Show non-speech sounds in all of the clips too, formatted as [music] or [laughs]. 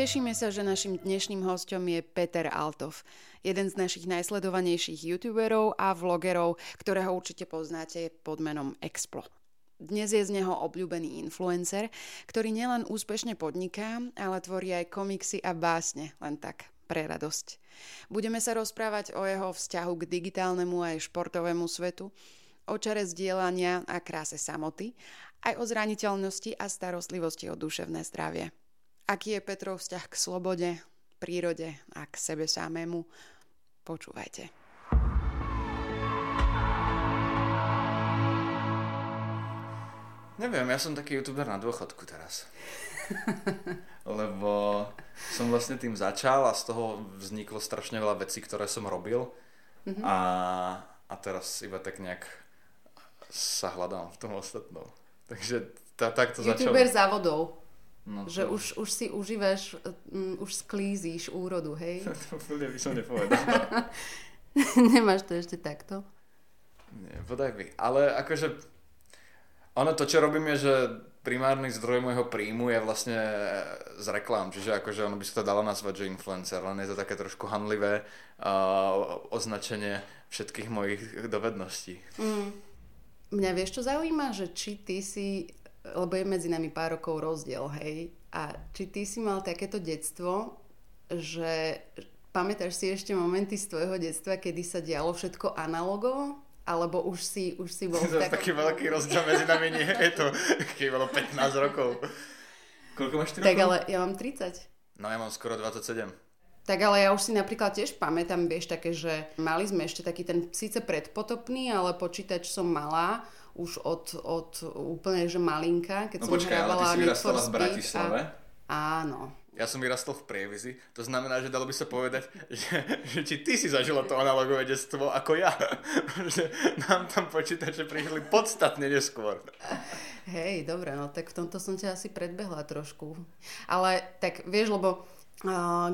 Tešíme sa, že našim dnešným hostom je Peter Altov, jeden z našich najsledovanejších youtuberov a vlogerov, ktorého určite poznáte pod menom Explo. Dnes je z neho obľúbený influencer, ktorý nielen úspešne podniká, ale tvorí aj komiksy a básne, len tak, pre radosť. Budeme sa rozprávať o jeho vzťahu k digitálnemu aj športovému svetu, o čare zdieľania a kráse samoty, aj o zraniteľnosti a starostlivosti o duševné zdravie. Aký je Petrov vzťah k slobode, prírode a k sebe samému? Počúvajte. Neviem, ja som taký youtuber na dôchodku teraz. [laughs] Lebo som vlastne tým začal a z toho vzniklo strašne veľa vecí, ktoré som robil. Mm-hmm. A, a teraz iba tak nejak sa hľadám v tom ostatnom. Takže tá, takto začal. YouTuber závodov. No, že to... už, už si užívaš, um, už sklízíš úrodu, hej? [laughs] to úplne by som nepovedal. [laughs] Nemáš to ešte takto? Nie, podaj by. Ale akože ono to, čo robím je, že primárny zdroj môjho príjmu je vlastne z reklám, čiže akože ono by sa to dalo nazvať, že influencer, len je to také trošku hanlivé uh, označenie všetkých mojich dovedností. Mm. Mňa vieš, čo zaujíma? Že či ty si lebo je medzi nami pár rokov rozdiel, hej. A či ty si mal takéto detstvo, že pamätáš si ešte momenty z tvojho detstva, kedy sa dialo všetko analogovo? Alebo už si, už si bol... [laughs] To tak... taký veľký rozdiel medzi nami nie je to, keď bolo 15 rokov. Koľko máš ty Tak rokov? ale ja mám 30. No ja mám skoro 27. Tak ale ja už si napríklad tiež pamätám, vieš, také, že mali sme ešte taký ten síce predpotopný, ale počítač som malá už od, od úplne, že malinka, keď no, som počkaj, hrávala ale ty si vyrastala v Bratislave? A, áno. Ja som vyrastol v Prievizi, to znamená, že dalo by sa povedať, že, že či ty si zažila to analogové detstvo ako ja. že nám tam počítače prišli podstatne neskôr. Hej, dobre, no tak v tomto som ťa asi predbehla trošku. Ale tak vieš, lebo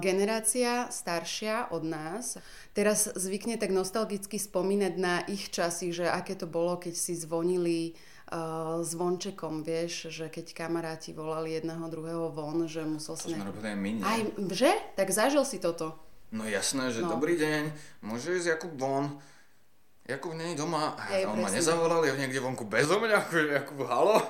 generácia staršia od nás teraz zvykne tak nostalgicky spomínať na ich časy, že aké to bolo, keď si zvonili uh, zvončekom, vieš, že keď kamaráti volali jedného druhého von, že musel si... To sme robili aj my, nie? Aj, že? Tak zažil si toto. No jasné, že no. dobrý deň, môže ísť Jakub von, Jakub nie je doma. Hej, on ma nezavolal, je niekde vonku bezo mňa, Jakub, halo?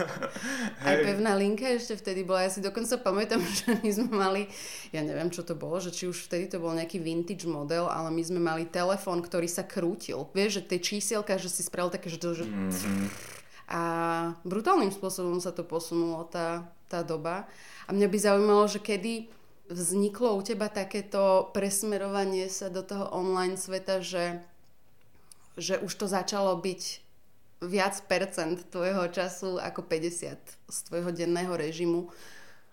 [laughs] Aj pevná linka ešte vtedy bola. Ja si dokonca pamätám, [laughs] že my sme mali, ja neviem, čo to bolo, že či už vtedy to bol nejaký vintage model, ale my sme mali telefón, ktorý sa krútil. Vieš, že tie čísielka, že si spravil také, že to... Že... Mm-hmm. A brutálnym spôsobom sa to posunulo, tá, tá doba. A mňa by zaujímalo, že kedy vzniklo u teba takéto presmerovanie sa do toho online sveta, že že už to začalo byť viac percent tvojho času ako 50 z tvojho denného režimu?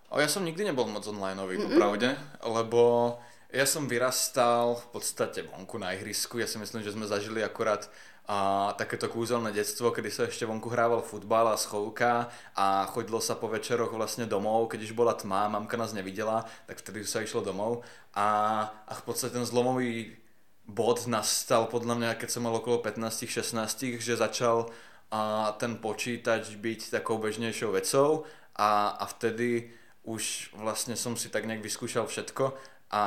O, ja som nikdy nebol moc onlineový, popravde, lebo ja som vyrastal v podstate vonku na ihrisku. Ja si myslím, že sme zažili akurát a takéto kúzelné detstvo, kedy sa ešte vonku hrával futbal a schovka a chodilo sa po večeroch vlastne domov, keď už bola tma, mamka nás nevidela, tak vtedy sa išlo domov a, a v podstate ten zlomový bod nastal podľa mňa, keď som mal okolo 15-16, že začal a ten počítač byť takou bežnejšou vecou. A, a vtedy už vlastne som si tak nejak vyskúšal všetko a,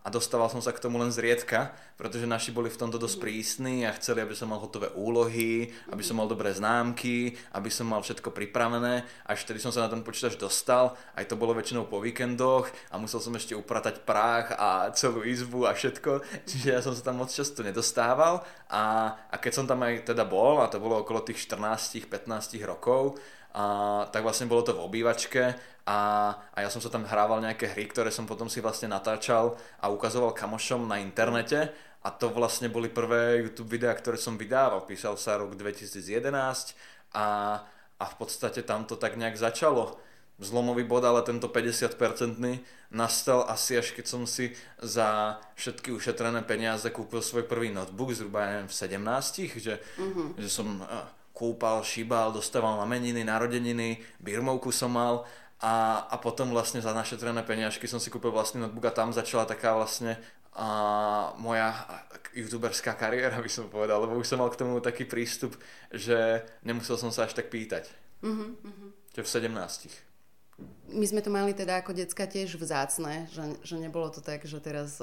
a dostával som sa k tomu len zriedka, pretože naši boli v tomto dosť prísni a chceli, aby som mal hotové úlohy, aby som mal dobré známky, aby som mal všetko pripravené. Až vtedy som sa na ten počítač dostal, aj to bolo väčšinou po víkendoch a musel som ešte upratať prach a celú izbu a všetko, čiže ja som sa tam moc často nedostával a, a keď som tam aj teda bol, a to bolo okolo tých 14-15 rokov, a, tak vlastne bolo to v obývačke a, a ja som sa tam hrával nejaké hry, ktoré som potom si vlastne natáčal a ukazoval kamošom na internete a to vlastne boli prvé YouTube videá, ktoré som vydával. Písal sa rok 2011 a, a v podstate tam to tak nejak začalo. zlomový bod, ale tento 50-percentný nastal asi až keď som si za všetky ušetrené peniaze kúpil svoj prvý notebook, zhruba ja neviem, v 17, že, mm-hmm. že som kúpal, šíbal, dostával na meniny, narodeniny, birmovku som mal a, a potom vlastne za našetrené peniažky som si kúpil vlastný notebook a tam začala taká vlastne a moja youtuberská kariéra, by som povedal, lebo už som mal k tomu taký prístup, že nemusel som sa až tak pýtať. Mm-hmm. Že v 17 my sme to mali teda ako decka tiež vzácne, že, že nebolo to tak, že teraz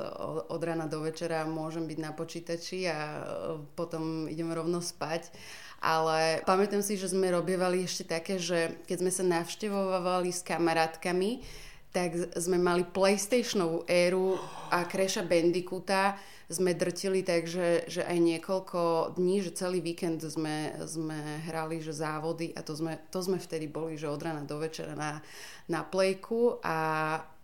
od rána do večera môžem byť na počítači a e, potom idem rovno spať. Ale pamätám si, že sme robievali ešte také, že keď sme sa navštevovali s kamarátkami, tak sme mali PlayStationovú éru a Crasha Bandicoota sme drtili tak, že, že aj niekoľko dní, že celý víkend sme, sme hrali, že závody a to sme, to sme vtedy boli, že od rána do večera na, na plejku a,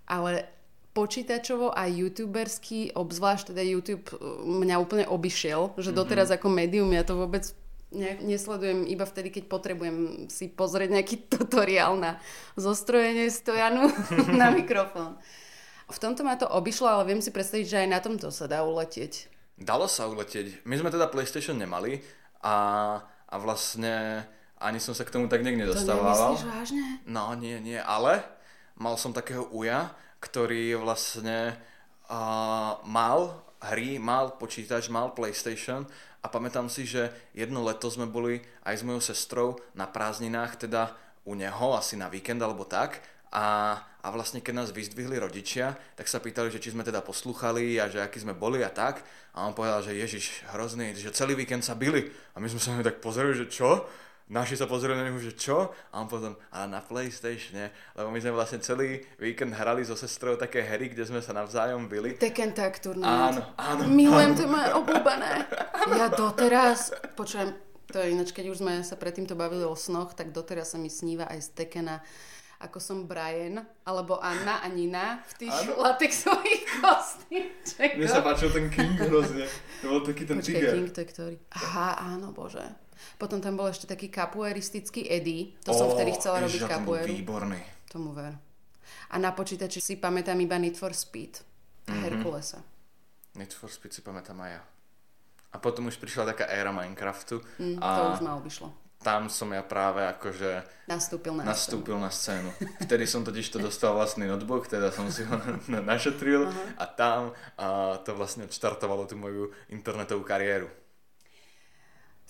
ale počítačovo a youtuberský, obzvlášť teda YouTube mňa úplne obišiel, že doteraz mm-hmm. ako médium ja to vôbec ne, nesledujem iba vtedy, keď potrebujem si pozrieť nejaký [laughs] tutoriál na zostrojenie stojanu [laughs] na mikrofón. V tomto ma to obišlo, ale viem si predstaviť, že aj na tomto sa dá uletieť. Dalo sa uletieť. My sme teda PlayStation nemali a, a vlastne ani som sa k tomu tak niekde nedostával. To vážne? No, nie, nie, ale mal som takého uja, ktorý vlastne uh, mal hry, mal počítač, mal PlayStation a pamätám si, že jedno leto sme boli aj s mojou sestrou na prázdninách, teda u neho, asi na víkend alebo tak a, a vlastne keď nás vyzdvihli rodičia, tak sa pýtali, že či sme teda poslúchali a že aký sme boli a tak. A on povedal, že Ježiš, hrozný, že celý víkend sa byli. A my sme sa tak pozreli, že čo? Naši sa pozreli na neho, že čo? A on potom, a na PlayStation, lebo my sme vlastne celý víkend hrali so sestrou také hry, kde sme sa navzájom byli. Tekken Tag Tournament. Áno, áno. Milujem to moje obľúbené. Ja doteraz, počujem, to je ináč, keď už sme sa predtým to bavili o snoch, tak doteraz sa mi sníva aj z Tekena ako som Brian, alebo Anna a Nina v tých ano. latexových [laughs] kostýmčekoch. Mne sa páčil ten King hrozne. To bol taký ten Počkej, tiger. King to je ktorý? Aha, áno, bože. Potom tam bol ešte taký kapueristický Eddie. To oh, som vtedy chcela robiť kapueru. To výborný. Tomu ver. A na počítači si pamätám iba Need for Speed. A mm-hmm. Herkulesa. Need for Speed si pamätám aj ja. A potom už prišla taká éra Minecraftu. Mm, a to už ma obišlo tam som ja práve akože nastúpil na, nastúpil na scénu. Vtedy som totiž to dostal vlastný notebook, teda som si ho [laughs] našetril uh-huh. a tam a to vlastne štartovalo tú moju internetovú kariéru.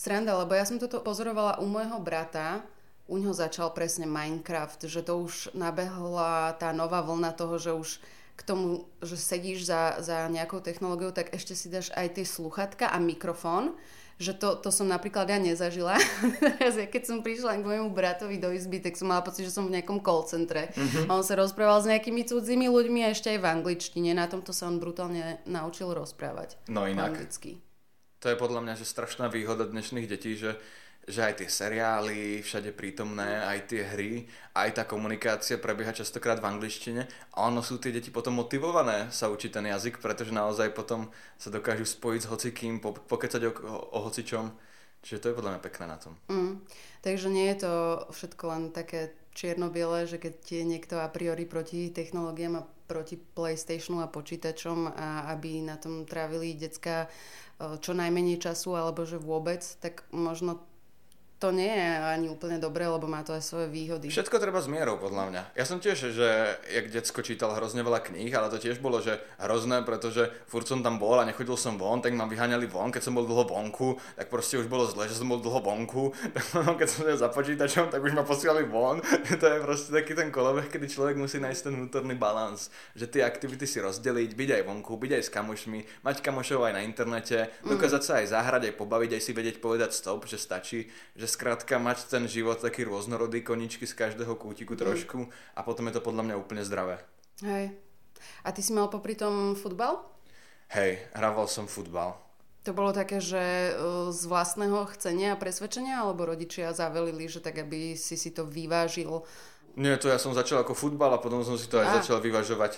Sranda, lebo ja som toto pozorovala u môjho brata, u ňoho začal presne Minecraft, že to už nabehla tá nová vlna toho, že už k tomu, že sedíš za, za nejakou technológiou, tak ešte si dáš aj tie sluchatka a mikrofón že to, to som napríklad ja nezažila. [laughs] Keď som prišla k môjmu bratovi do izby, tak som mala pocit, že som v nejakom call centre. Mm-hmm. A on sa rozprával s nejakými cudzími ľuďmi a ešte aj v angličtine. Na tomto sa on brutálne naučil rozprávať. No inak. Anglicky. To je podľa mňa že strašná výhoda dnešných detí, že že aj tie seriály, všade prítomné, aj tie hry, aj tá komunikácia prebieha častokrát v angličtine a ono sú tie deti potom motivované sa učiť ten jazyk, pretože naozaj potom sa dokážu spojiť s hocikým, po, pokecať o, o, o hocičom. Čiže to je podľa mňa pekné na tom. Mm. Takže nie je to všetko len také čierno-biele, že keď je niekto a priori proti technológiám a proti PlayStationu a počítačom a aby na tom trávili decka čo najmenej času alebo že vôbec, tak možno to nie je ani úplne dobré, lebo má to aj svoje výhody. Všetko treba s mierou, podľa mňa. Ja som tiež, že jak decko čítal hrozne veľa kníh, ale to tiež bolo, že hrozné, pretože furt som tam bol a nechodil som von, tak ma vyháňali von, keď som bol dlho vonku, tak proste už bolo zle, že som bol dlho vonku, [laughs] tak keď som za počítačom, tak už ma posielali von. [laughs] to je proste taký ten kolobeh, kedy človek musí nájsť ten vnútorný balans, že tie aktivity si rozdeliť, byť aj vonku, byť aj s kamošmi, mať kamošov aj na internete, dokázať sa aj zahrať, aj pobaviť, aj si vedieť povedať stop, že stačí, že skrátka mať ten život taký rôznorodý, koničky z každého kútiku mm. trošku mm. a potom je to podľa mňa úplne zdravé. Hej. A ty si mal popri tom futbal? Hej, hrával som futbal. To bolo také, že e, z vlastného chcenia a presvedčenia, alebo rodičia zavelili, že tak, aby si si to vyvážil? Nie, to ja som začal ako futbal a potom som si to aj a. začal vyvažovať.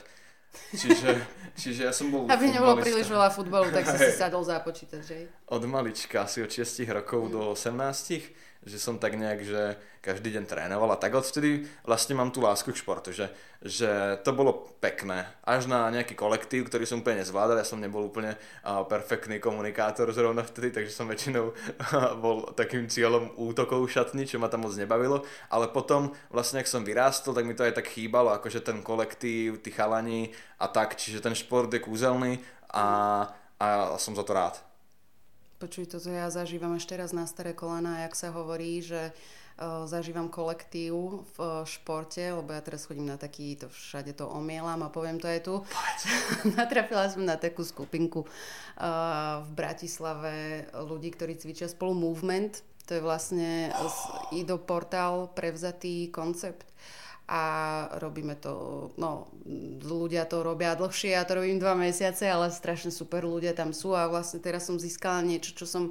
Čiže, čiže ja som bol Aby nebolo príliš veľa futbalu, tak si si [laughs] sadol za počítač, že? Od malička, asi od 6 rokov do 18 že som tak nejak, že každý deň trénoval a tak odvtedy vlastne mám tú lásku k športu, že, že to bolo pekné. Až na nejaký kolektív, ktorý som úplne nezvládal, ja som nebol úplne uh, perfektný komunikátor zrovna vtedy, takže som väčšinou uh, bol takým cieľom útokov šatní, čo ma tam moc nebavilo, ale potom vlastne, ak som vyrástol, tak mi to aj tak chýbalo, akože ten kolektív, tí chalani a tak, čiže ten šport je kúzelný a, a som za to rád. Počuj, toto ja zažívam ešte raz na staré kolena, jak sa hovorí, že uh, zažívam kolektív v uh, športe, lebo ja teraz chodím na taký, to všade to omielam a poviem to aj tu. [laughs] Natrafila som na takú skupinku uh, v Bratislave ľudí, ktorí cvičia spolu Movement. To je vlastne z IDO portál prevzatý koncept a robíme to, no ľudia to robia dlhšie, ja to robím dva mesiace, ale strašne super ľudia tam sú a vlastne teraz som získala niečo, čo som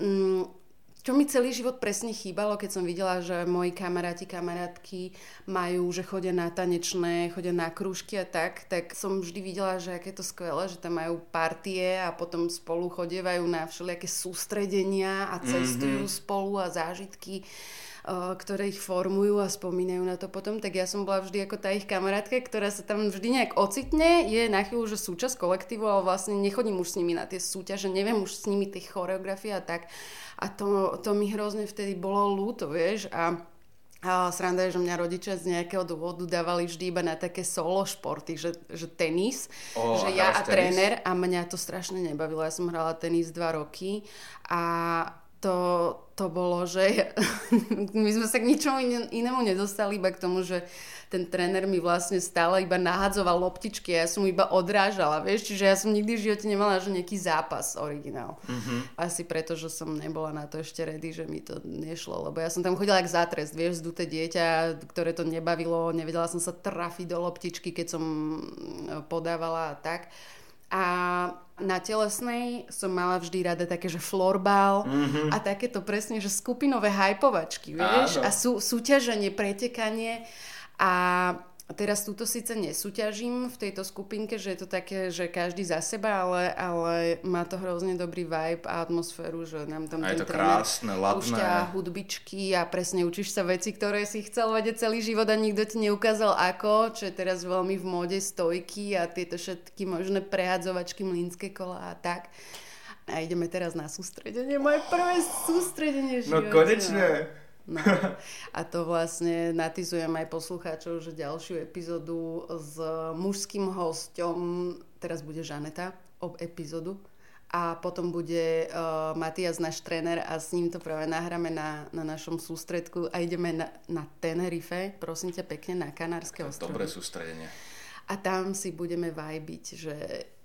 mm, čo mi celý život presne chýbalo, keď som videla, že moji kamaráti, kamarátky majú, že chodia na tanečné, chodia na krúžky a tak, tak som vždy videla, že aké to skvelé, že tam majú partie a potom spolu chodievajú na všelijaké sústredenia a cestujú mm-hmm. spolu a zážitky ktoré ich formujú a spomínajú na to potom, tak ja som bola vždy ako tá ich kamarátka, ktorá sa tam vždy nejak ocitne, je na chvíľu, že súčasť kolektívu, ale vlastne nechodím už s nimi na tie súťaže, neviem už s nimi tie choreografie a tak. A to, to mi hrozne vtedy bolo ľúto, vieš, a a sranda je, že mňa rodičia z nejakého dôvodu dávali vždy iba na také solo športy, že, že tenis, oh, že ja a tenis? tréner a mňa to strašne nebavilo. Ja som hrala tenis dva roky a to, to bolo, že [laughs] my sme sa k ničomu inému nedostali, iba k tomu, že ten tréner mi vlastne stále iba nahadzoval loptičky a ja som iba odrážala, vieš, čiže ja som nikdy v živote nemala že nejaký zápas originál. Mm-hmm. Asi preto, že som nebola na to ešte ready, že mi to nešlo, lebo ja som tam chodila jak zátrest, vieš, zduté dieťa, ktoré to nebavilo, nevedela som sa trafiť do loptičky, keď som podávala a tak. A na telesnej som mala vždy rada také, že florbal mm-hmm. a takéto presne, že skupinové hypovačky, vieš, Áno. a sú, súťaženie, pretekanie a a teraz túto síce nesúťažím v tejto skupinke, že je to také, že každý za seba, ale, ale má to hrozne dobrý vibe a atmosféru, že nám tam a ten je to krásne, ladné. hudbičky a presne učíš sa veci, ktoré si chcel vedieť celý život a nikto ti neukázal ako, čo je teraz veľmi v móde stojky a tieto všetky možné prehadzovačky, mlínske kola a tak. A ideme teraz na sústredenie, moje prvé sústredenie života. No konečne. No. [laughs] A to vlastne natizujem aj poslucháčov, že ďalšiu epizódu s mužským hosťom, teraz bude Žaneta, ob epizódu, a potom bude uh, Matias, náš tréner a s ním to práve nahráme na, na našom sústredku a ideme na, na Tenerife, prosím ťa pekne, na Kanárske ostrovy. Dobré sústredenie. A tam si budeme vajbiť, že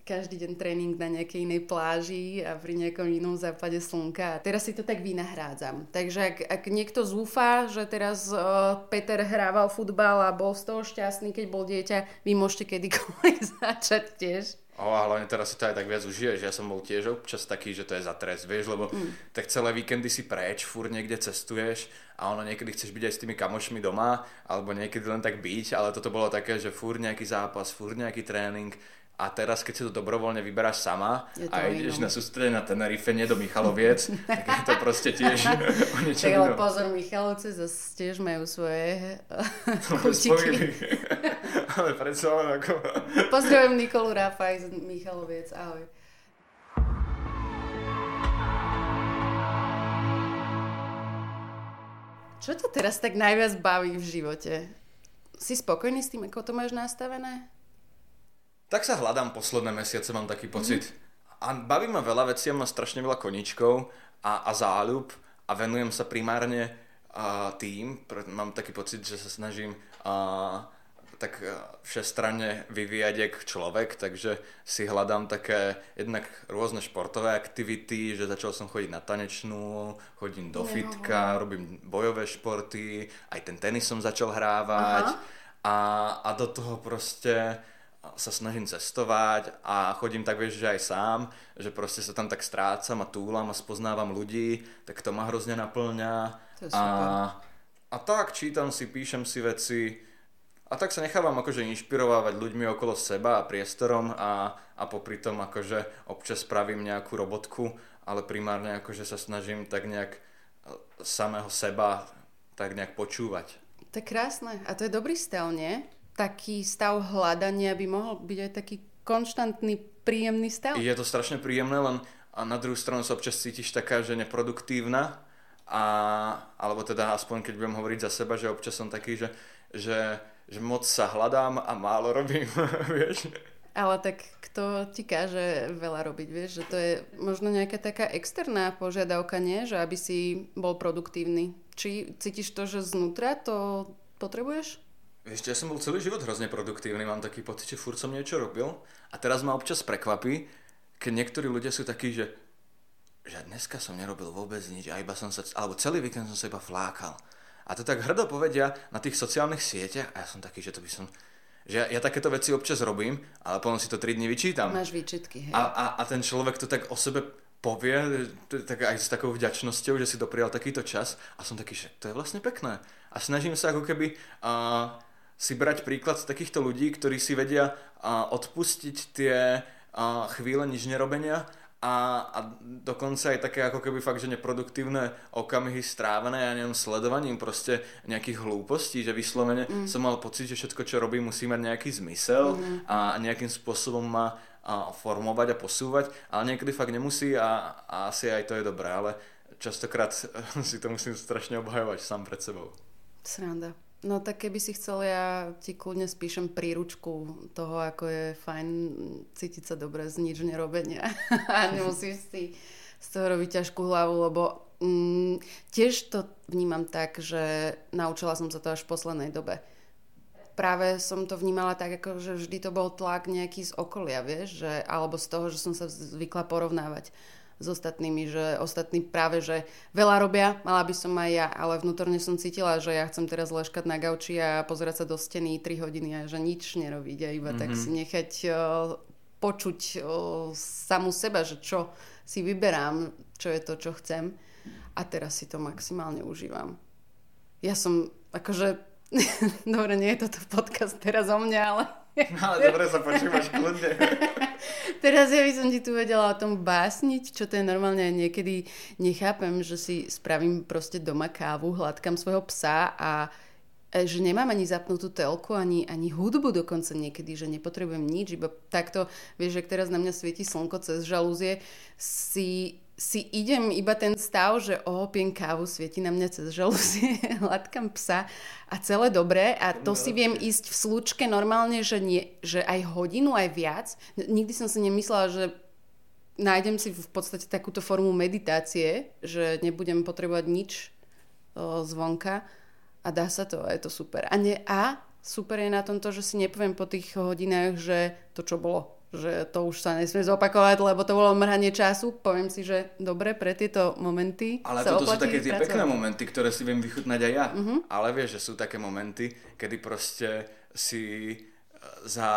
každý deň tréning na nejakej inej pláži a pri nejakom inom západe slnka. A teraz si to tak vynahrádzam. Takže ak, ak niekto zúfa, že teraz uh, Peter hrával futbal a bol z toho šťastný, keď bol dieťa, vy môžete kedykoľvek [laughs] začať tiež. O, a hlavne teraz si to aj tak viac užiješ. Ja som bol tiež občas taký, že to je za trest, vieš, lebo mm. tak celé víkendy si preč, fur niekde cestuješ a ono niekedy chceš byť aj s tými kamošmi doma, alebo niekedy len tak byť, ale toto bolo také, že fur nejaký zápas, fur nejaký tréning a teraz, keď si to dobrovoľne vyberáš sama a ideš inom. na sústredie na Tenerife, nie do Michaloviec, [laughs] tak je to proste tiež [laughs] o niečo Tak ale pozor, Michalovce zase tiež majú svoje [laughs] kutiky. ale predsa len ako... Pozdravujem Nikolu Rafaj z Michaloviec, ahoj. Čo ťa teraz tak najviac baví v živote? Si spokojný s tým, ako to máš nastavené? Tak sa hľadám posledné mesiace, mám taký pocit. Mm-hmm. A baví ma veľa vecí, mám strašne veľa koničkov a, a záľub a venujem sa primárne uh, tým, mám taký pocit, že sa snažím uh, tak všestranne vyvíjať jak človek, takže si hľadám také jednak rôzne športové aktivity, že začal som chodiť na tanečnú, chodím do fitka, robím bojové športy, aj ten tenis som začal hrávať a, a do toho proste sa snažím cestovať a chodím tak, vieš, že aj sám, že proste sa tam tak strácam a túlam a spoznávam ľudí, tak to ma hrozne naplňa. To. A, a tak čítam si, píšem si veci a tak sa nechávam akože inšpirovávať ľuďmi okolo seba a priestorom a, a popri tom akože občas spravím nejakú robotku, ale primárne akože sa snažím tak nejak samého seba tak nejak počúvať. To je krásne a to je dobrý stav, nie? Taký stav hľadania by mohol byť aj taký konštantný, príjemný stav. Je to strašne príjemné, len a na druhú stranu sa občas cítiš taká, že neproduktívna a, alebo teda aspoň keď budem hovoriť za seba, že občas som taký, že, že, že moc sa hľadám a málo robím, [laughs] vieš. Ale tak kto ti káže veľa robiť, vieš, že to je možno nejaká taká externá požiadavka, nie? Že aby si bol produktívny. Či cítiš to, že znútra to potrebuješ? Vieš, ja som bol celý život hrozne produktívny, mám taký pocit, že furt som niečo robil a teraz ma občas prekvapí, keď niektorí ľudia sú takí, že že dneska som nerobil vôbec nič a iba som sa, alebo celý víkend som sa iba flákal. A to tak hrdo povedia na tých sociálnych sieťach a ja som taký, že to by som, že ja, ja takéto veci občas robím, ale potom si to 3 dní vyčítam. Máš výčitky, hej. A, a, a ten človek to tak o sebe povie, tak aj s takou vďačnosťou, že si doprijal takýto čas a som taký, že to je vlastne pekné. A snažím sa ako keby uh, si brať príklad z takýchto ľudí, ktorí si vedia odpustiť tie chvíle nič nerobenia a, a dokonca aj také ako keby fakt, že neproduktívne okamihy strávené, ja neviem, sledovaním proste nejakých hlúpostí, že vyslovene mm. som mal pocit, že všetko, čo robím, musí mať nejaký zmysel mm. a nejakým spôsobom ma a formovať a posúvať, ale niekedy fakt nemusí a, a asi aj to je dobré, ale častokrát [laughs] si to musím strašne obhajovať sám pred sebou. Sranda. No tak keby si chcel, ja ti kľudne spíšem príručku toho, ako je fajn cítiť sa dobre z nič nerobenia. [laughs] a nemusíš si z toho robiť ťažkú hlavu, lebo mm, tiež to vnímam tak, že naučila som sa to až v poslednej dobe. Práve som to vnímala tak, ako že vždy to bol tlak nejaký z okolia, vieš, že, alebo z toho, že som sa zvykla porovnávať s ostatnými, že ostatní práve, že veľa robia, mala by som aj ja, ale vnútorne som cítila, že ja chcem teraz ležkať na gauči a pozerať sa do steny 3 hodiny a že nič nerobiť a iba mm-hmm. tak mhm. si nechať uh, počuť uh, samu seba, že čo si vyberám, čo je to, čo chcem a teraz si to maximálne užívam. Ja som, akože, [laughs] dobre, nie je toto podcast teraz o mne, ale No, [laughs] ale dobre sa počúvaš kľudne. [laughs] [laughs] Teraz ja by som ti tu vedela o tom básniť, čo to je normálne. Niekedy nechápem, že si spravím proste doma kávu, hladkám svojho psa a e, že nemám ani zapnutú telku, ani, ani hudbu dokonca niekedy, že nepotrebujem nič, iba takto, vieš, že teraz na mňa svieti slnko cez žalúzie, si si idem iba ten stav, že ohopiem kávu, svieti na mňa cez žalúzie, [laughs] hladkám psa a celé dobré a to si viem ísť v slučke normálne, že, nie, že aj hodinu, aj viac. Nikdy som si nemyslela, že nájdem si v podstate takúto formu meditácie, že nebudem potrebovať nič o, zvonka a dá sa to a je to super. A, nie, a super je na tomto, že si nepoviem po tých hodinách, že to čo bolo že to už sa nesmie zopakovať, lebo to bolo mrhanie času. Poviem si, že dobre, pre tieto momenty Ale sa toto sú také tie pekné momenty, ktoré si viem vychutnať aj ja. Uh-huh. Ale vieš, že sú také momenty, kedy proste si e, za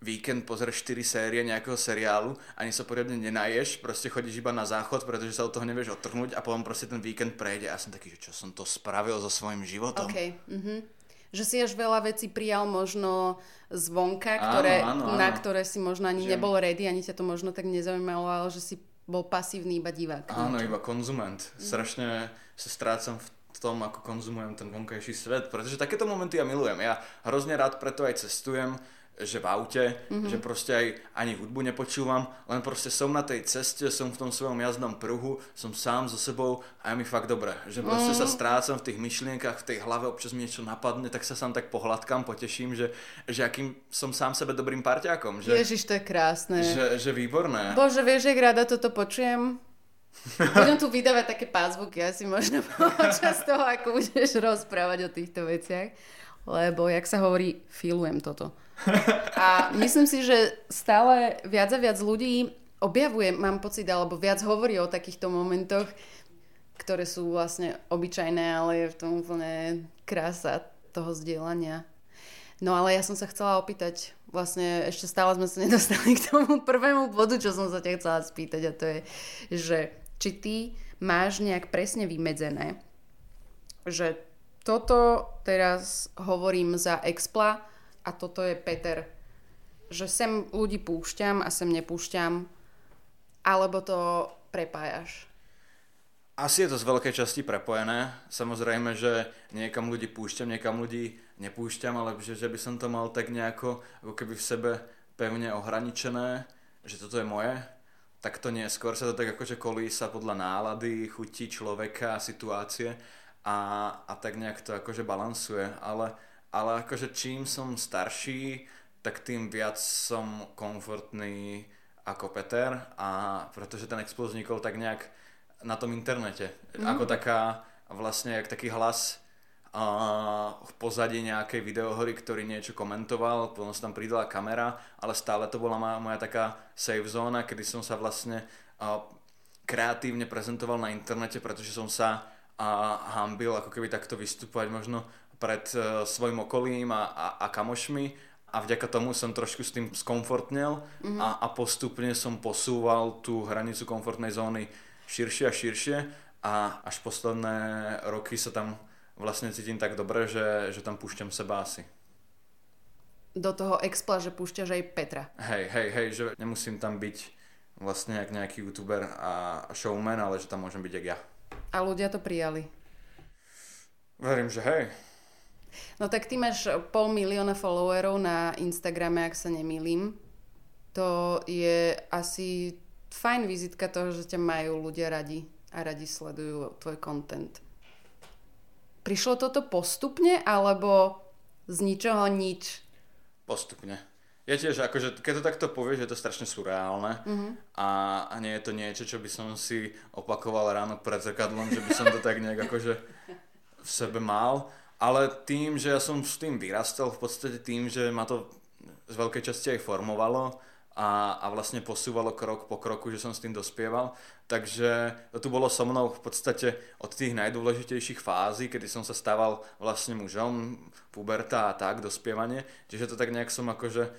víkend pozrieš 4 série nejakého seriálu, ani sa poriadne nenaješ, proste chodíš iba na záchod, pretože sa od toho nevieš odtrhnúť a potom proste ten víkend prejde a som taký, že čo som to spravil so svojím životom. Okay. Uh-huh že si až veľa vecí prijal možno zvonka, ktoré, áno, áno, áno. na ktoré si možno ani že... nebol ready, ani ťa to možno tak nezaujímalo, ale že si bol pasívny iba divák. Áno, iba konzument. Strašne sa strácam v tom, ako konzumujem ten vonkajší svet, pretože takéto momenty ja milujem. Ja hrozne rád preto aj cestujem, že v aute, mm-hmm. že proste aj ani hudbu nepočúvam, len proste som na tej ceste, som v tom svojom jazdnom pruhu, som sám so sebou a je mi fakt dobre. Že proste mm-hmm. sa strácam v tých myšlienkach, v tej hlave, občas mi niečo napadne, tak sa sám tak pohľadkám, poteším, že, že akým som sám sebe dobrým parťákom. Že, Ježiš, to je krásne. Že, že výborné. Bože, vieš, jak rada toto počujem. Budem tu vydávať také pázvuky asi možno [laughs] počas toho, ako budeš rozprávať o týchto veciach. Lebo, jak sa hovorí, filujem toto. A myslím si, že stále viac a viac ľudí objavuje, mám pocit, alebo viac hovorí o takýchto momentoch, ktoré sú vlastne obyčajné, ale je v tom úplne krása toho zdieľania. No ale ja som sa chcela opýtať, vlastne ešte stále sme sa nedostali [laughs] k tomu prvému bodu, čo som sa ťa chcela spýtať a to je, že či ty máš nejak presne vymedzené, že toto teraz hovorím za Expla, a toto je Peter. Že sem ľudí púšťam a sem nepúšťam, alebo to prepájaš? Asi je to z veľkej časti prepojené. Samozrejme, že niekam ľudí púšťam, niekam ľudí nepúšťam, ale že, že by som to mal tak nejako ako keby v sebe pevne ohraničené, že toto je moje, tak to nie. Skôr sa to tak akože kolísa podľa nálady, chutí človeka, situácie a, a tak nejak to akože balansuje. Ale, ale akože čím som starší, tak tým viac som komfortný ako Peter a pretože ten explóz vznikol tak nejak na tom internete. Mm. Ako taká, vlastne, jak taký hlas a v pozadí nejakej videohry, ktorý niečo komentoval, potom sa tam pridala kamera, ale stále to bola moja, moja taká safe zóna, kedy som sa vlastne a, kreatívne prezentoval na internete, pretože som sa a, hambil ako keby takto vystúpať možno pred uh, svojim okolím a, a, a kamošmi a vďaka tomu som trošku s tým skomfortnel mm-hmm. a, a postupne som posúval tú hranicu komfortnej zóny širšie a širšie a až posledné roky sa tam vlastne cítim tak dobre, že, že tam púšťam seba asi. Do toho expla, že púšťaš aj Petra. Hej, hej, hej, že nemusím tam byť vlastne jak nejaký youtuber a showman, ale že tam môžem byť jak ja. A ľudia to prijali. Verím, že hej. No tak ty máš pol milióna followerov na Instagrame, ak sa nemýlim. To je asi fajn vizitka toho, že ťa majú ľudia radi a radi sledujú tvoj content. Prišlo toto postupne, alebo z ničoho nič? Postupne. Ja tiež, akože, keď to takto povieš, je to strašne surreálne mm-hmm. a, a nie je to niečo, čo by som si opakoval ráno pred zrkadlom, že by som to tak nejak akože v sebe mal. Ale tým, že ja som s tým vyrastal, v podstate tým, že ma to z veľkej časti aj formovalo, a, a vlastne posúvalo krok po kroku, že som s tým dospieval. Takže to tu bolo so mnou v podstate od tých najdôležitejších fází, kedy som sa stával vlastne mužom, puberta a tak, dospievanie. Čiže to tak nejak som akože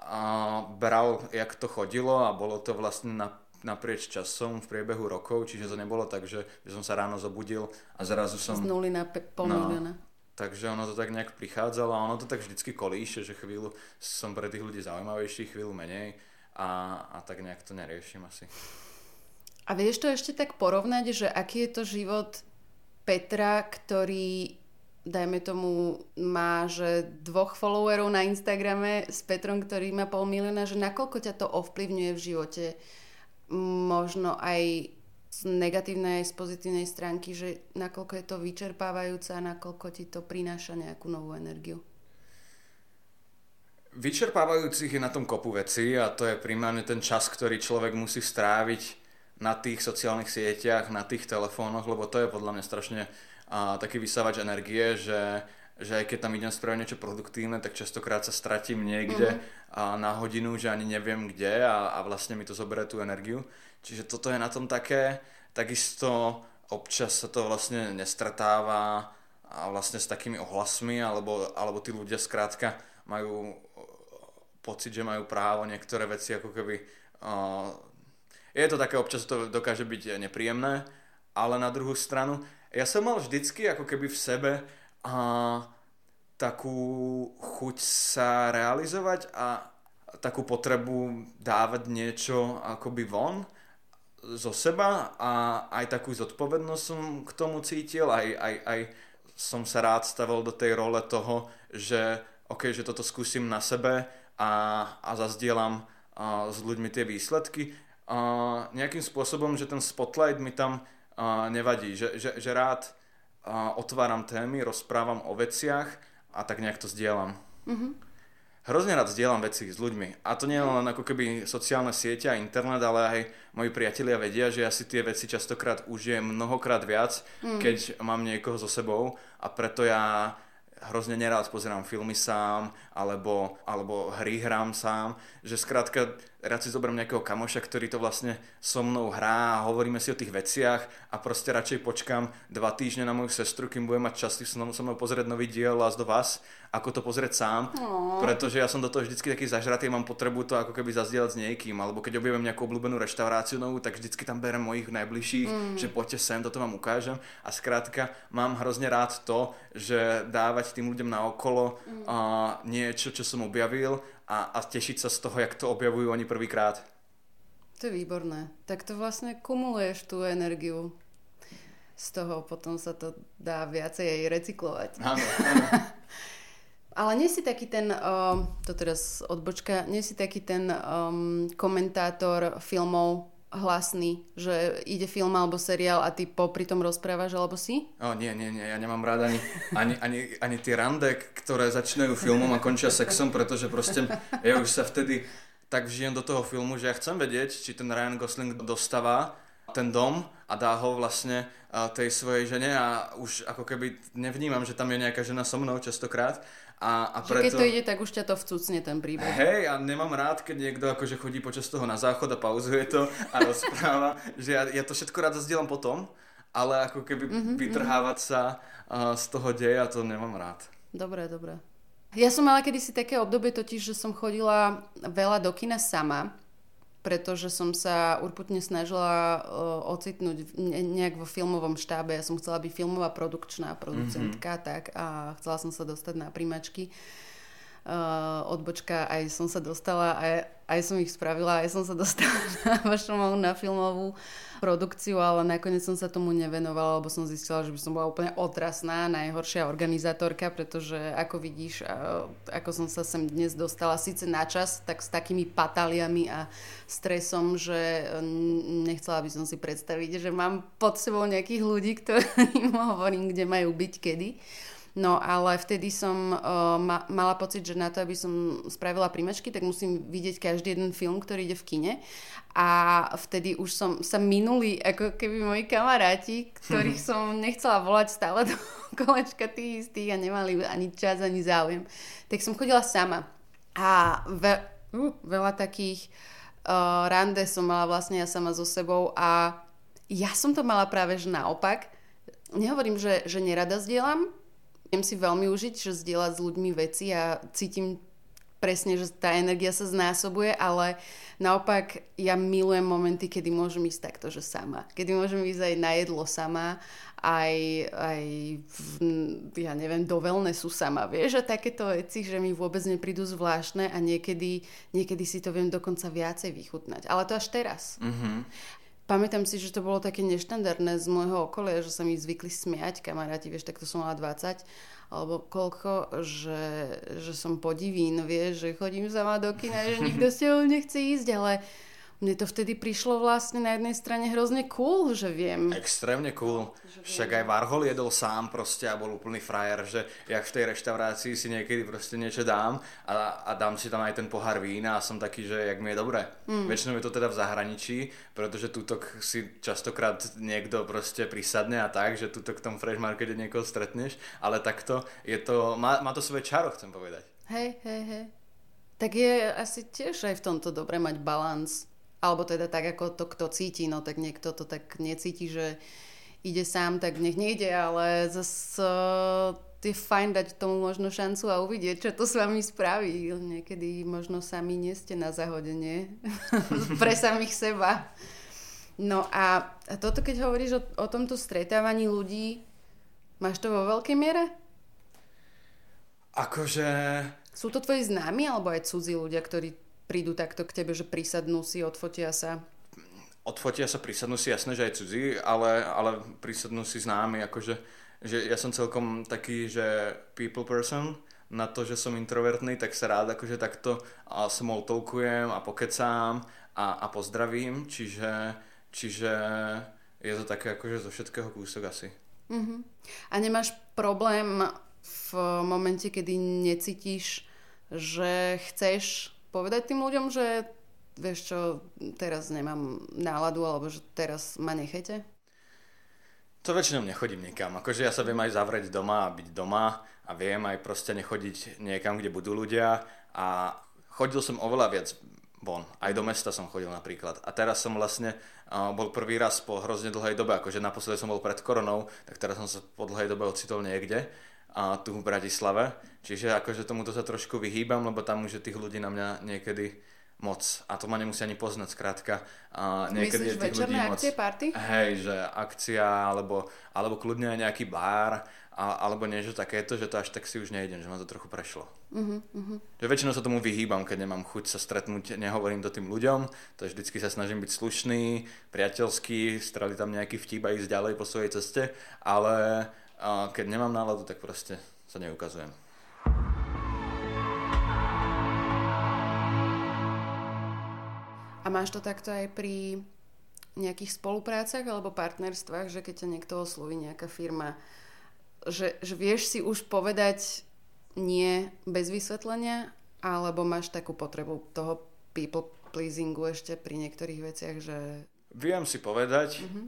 a, bral, jak to chodilo a bolo to vlastne na naprieč časom v priebehu rokov, čiže to nebolo tak, že, som sa ráno zobudil a zrazu som... Z nuly na pe- pol no, milióna. Takže ono to tak nejak prichádzalo a ono to tak vždycky kolíše, že chvíľu som pre tých ľudí zaujímavejší, chvíľu menej a, a tak nejak to neriešim asi. A vieš to ešte tak porovnať, že aký je to život Petra, ktorý dajme tomu, má že dvoch followerov na Instagrame s Petrom, ktorý má pol milióna, že nakoľko ťa to ovplyvňuje v živote? Možno aj z negatívnej aj z pozitívnej stránky, že nakoľko je to vyčerpávajúce a nakoľko ti to prináša nejakú novú energiu? Vyčerpávajúcich je na tom kopu veci a to je primárne ten čas, ktorý človek musí stráviť na tých sociálnych sieťach, na tých telefónoch, lebo to je podľa mňa strašne a, taký vysávač energie, že, že aj keď tam idem spraviť niečo produktívne, tak častokrát sa stratím niekde mm-hmm. a na hodinu, že ani neviem kde a, a vlastne mi to zoberie tú energiu. Čiže toto je na tom také, takisto občas sa to vlastne nestratáva a vlastne s takými ohlasmi, alebo, alebo tí ľudia skrátka majú pocit, že majú právo niektoré veci ako keby... Uh, je to také, občas to dokáže byť nepríjemné, ale na druhú stranu, ja som mal vždycky ako keby v sebe uh, takú chuť sa realizovať a takú potrebu dávať niečo akoby von zo seba a aj takú zodpovednosť som k tomu cítil, aj, aj, aj som sa rád stavil do tej role toho, že ok, že toto skúsim na sebe a, a zazdielam a, s ľuďmi tie výsledky. A, nejakým spôsobom, že ten spotlight mi tam a, nevadí, že, že, že rád a, otváram témy, rozprávam o veciach a tak nejak to zdieľam. Mm-hmm hrozne rád zdieľam veci s ľuďmi. A to nie je len ako keby sociálne siete a internet, ale aj moji priatelia vedia, že ja si tie veci častokrát užijem mnohokrát viac, mm. keď mám niekoho so sebou a preto ja hrozne nerád pozerám filmy sám, alebo, alebo hry hrám sám, že skrátka rád si zoberiem nejakého kamoša, ktorý to vlastne so mnou hrá a hovoríme si o tých veciach a proste radšej počkám dva týždne na moju sestru, kým budem mať čas so mnou pozrieť nový diel Last of Us, ako to pozrieť sám, Aww. pretože ja som do toho vždycky taký zažratý, mám potrebu to ako keby zazdieľať s niekým, alebo keď objavím nejakú obľúbenú reštauráciu novú, tak vždycky tam berem mojich najbližších, mm. že poďte sem, toto vám ukážem a skrátka mám hrozne rád to, že dávať tým ľuďom na okolo mm. a niečo, čo som objavil a, a tešiť sa z toho, jak to objavujú oni prvýkrát. To je výborné. Tak to vlastne kumuluješ tú energiu. z toho potom sa to dá viacej aj recyklovať. Áno, áno. [laughs] Ale nie si taký ten, um, to teraz odbočka, nie si taký ten um, komentátor filmov hlasný, že ide film alebo seriál a ty popri tom rozprávaš, alebo si? O, nie, nie, nie, ja nemám rád ani, ani, ani, ani tie randek, ktoré začínajú filmom a končia sexom, pretože proste ja už sa vtedy tak vžijem do toho filmu, že ja chcem vedieť, či ten Ryan Gosling dostáva ten dom a dá ho vlastne tej svojej žene a už ako keby nevnímam, že tam je nejaká žena so mnou častokrát. A, a preto... Že keď to ide, tak už ťa to vcucne ten príbeh. Hej, a nemám rád, keď niekto akože chodí počas toho na záchod a pauzuje to a rozpráva, [laughs] že ja, ja to všetko rád zazdielam potom, ale ako keby mm-hmm, vytrhávať sa uh, z toho deja, to nemám rád. Dobre, dobre. Ja som mala kedysi také obdobie totiž, že som chodila veľa do kina sama pretože som sa urputne snažila uh, ocitnúť nejak vo filmovom štábe. Ja som chcela byť filmová produkčná producentka, mm-hmm. tak a chcela som sa dostať na príjmačky. Uh, odbočka, aj som sa dostala, aj, aj som ich spravila, aj som sa [laughs] dostala na vašom na filmovú produkciu, ale nakoniec som sa tomu nevenovala, lebo som zistila, že by som bola úplne otrasná, najhoršia organizátorka, pretože ako vidíš, ako som sa sem dnes dostala síce na čas, tak s takými patáliami a stresom, že nechcela by som si predstaviť, že mám pod sebou nejakých ľudí, [laughs] ktorým hovorím, kde majú byť kedy. No ale vtedy som uh, ma, mala pocit, že na to, aby som spravila príjmačky, tak musím vidieť každý jeden film, ktorý ide v kine. A vtedy už som sa minuli ako keby moji kamaráti, ktorých [laughs] som nechcela volať stále do [laughs] kolečka tých istých a nemali ani čas, ani záujem. Tak som chodila sama. A ve, uh, veľa takých uh, rande som mala vlastne ja sama so sebou a ja som to mala práve že naopak. Nehovorím, že, že nerada zdieľam, Viem si veľmi užiť, že zdieľať s ľuďmi veci a cítim presne, že tá energia sa znásobuje, ale naopak ja milujem momenty, kedy môžem ísť takto, že sama. Kedy môžem ísť aj na jedlo sama, aj, aj v, ja neviem, do sú sama, vieš, a takéto veci, že mi vôbec neprídu zvláštne a niekedy, niekedy si to viem dokonca viacej vychutnať. Ale to až teraz. Mm-hmm. Pamätám si, že to bolo také neštandardné z môjho okolia, že sa mi zvykli smiať kamaráti, vieš, tak to som mala 20 alebo koľko, že, že som podivín, vieš, že chodím sama do kina, že nikto s tebou nechce ísť, ale mne to vtedy prišlo vlastne na jednej strane hrozne cool, že viem. Extrémne cool. Však aj Varhol jedol sám proste a bol úplný frajer, že jak v tej reštaurácii si niekedy proste niečo dám a, a dám si tam aj ten pohár vína a som taký, že jak mi je dobre. Mm. Väčšinou je to teda v zahraničí, pretože túto si častokrát niekto proste prisadne a tak, že túto k tomu fresh markete niekoho stretneš, ale takto je to, má, má to svoje čaro, chcem povedať. Hej, hej, hej. Tak je asi tiež aj v tomto dobre mať balans alebo teda tak, ako to kto cíti, no tak niekto to tak necíti, že ide sám, tak nech nejde, ale zase je fajn dať tomu možno šancu a uvidieť, čo to s vami spraví. Niekedy možno sami nie ste na zahodenie [laughs] pre samých seba. No a toto, keď hovoríš o, o tomto stretávaní ľudí, máš to vo veľkej miere? Akože... Sú to tvoji známi alebo aj cudzí ľudia, ktorí prídu takto k tebe, že prisadnú si, odfotia sa? Odfotia sa, prisadnú si, jasné, že aj cudzí, ale, ale prisadnú si známi, akože že ja som celkom taký, že people person, na to, že som introvertný, tak sa rád akože takto small talkujem a pokecám a, a pozdravím, čiže, čiže je to také akože zo všetkého kúsok asi. Uh-huh. A nemáš problém v momente, kedy necítiš, že chceš povedať tým ľuďom, že vieš čo, teraz nemám náladu, alebo že teraz ma nechajte? To väčšinou nechodím niekam. Akože ja sa viem aj zavrieť doma a byť doma a viem aj proste nechodiť niekam, kde budú ľudia a chodil som oveľa viac von. Aj do mesta som chodil napríklad. A teraz som vlastne uh, bol prvý raz po hrozne dlhej dobe, akože naposledy som bol pred koronou, tak teraz som sa po dlhej dobe ocitol niekde a tu v Bratislave. Čiže akože tomuto sa trošku vyhýbam, lebo tam už tých ľudí na mňa niekedy moc. A to ma nemusí ani poznať, skrátka. A niekedy Myslíš je tých ľudí akcie, moc... party? Hej, že akcia, alebo, alebo kľudne aj nejaký bar, a, alebo niečo takéto, že to až tak si už nejdem, že ma to trochu prešlo. Uh-huh, uh-huh. Že väčšinou sa tomu vyhýbam, keď nemám chuť sa stretnúť, nehovorím to tým ľuďom, to vždycky sa snažím byť slušný, priateľský, strali tam nejaký vtip a ísť ďalej po svojej ceste, ale a keď nemám náladu, tak proste sa neukazujem. A máš to takto aj pri nejakých spoluprácach alebo partnerstvách, že keď ťa niekto osloví, nejaká firma, že, že vieš si už povedať nie bez vysvetlenia, alebo máš takú potrebu toho people pleasingu ešte pri niektorých veciach, že... Viem si povedať, mm-hmm.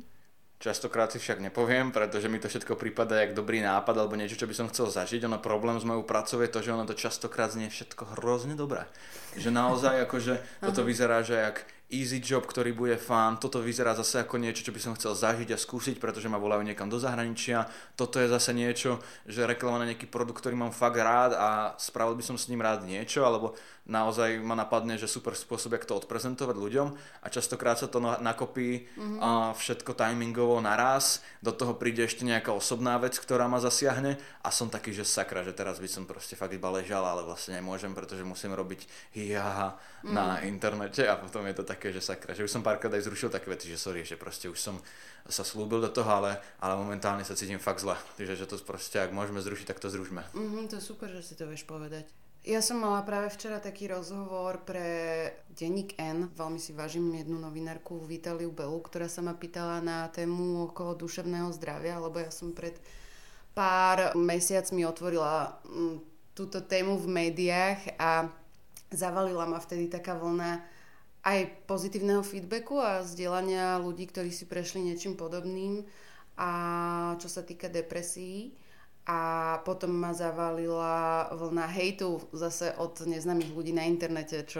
Častokrát si však nepoviem, pretože mi to všetko prípada jak dobrý nápad alebo niečo, čo by som chcel zažiť. Ono problém s mojou pracou je to, že ono to častokrát znie všetko hrozne dobré. Že naozaj [laughs] akože toto vyzerá, že jak easy job, ktorý bude fán, toto vyzerá zase ako niečo, čo by som chcel zažiť a skúsiť, pretože ma volajú niekam do zahraničia, toto je zase niečo, že reklama na nejaký produkt, ktorý mám fakt rád a spravil by som s ním rád niečo, alebo naozaj ma napadne, že super spôsob, jak to odprezentovať ľuďom a častokrát sa to nakopí mm-hmm. a všetko timingovo naraz, do toho príde ešte nejaká osobná vec, ktorá ma zasiahne a som taký, že sakra, že teraz by som proste fakt iba ležal, ale vlastne nemôžem, pretože musím robiť hiha mm-hmm. na internete a potom je to také, že sakra, že už som párkrát aj zrušil také veci, že sorry, že proste už som sa slúbil do toho, ale, ale momentálne sa cítim fakt zle, že, že to proste, ak môžeme zrušiť, tak to zrušme. Mm-hmm, to je super, že si to vieš povedať. Ja som mala práve včera taký rozhovor pre denník N. Veľmi si vážim jednu novinárku Vitaliu Belu, ktorá sa ma pýtala na tému okolo duševného zdravia, lebo ja som pred pár mesiacmi otvorila mm, túto tému v médiách a zavalila ma vtedy taká vlna aj pozitívneho feedbacku a zdieľania ľudí, ktorí si prešli niečím podobným a čo sa týka depresí a potom ma zavalila vlna hejtu zase od neznámych ľudí na internete, čo...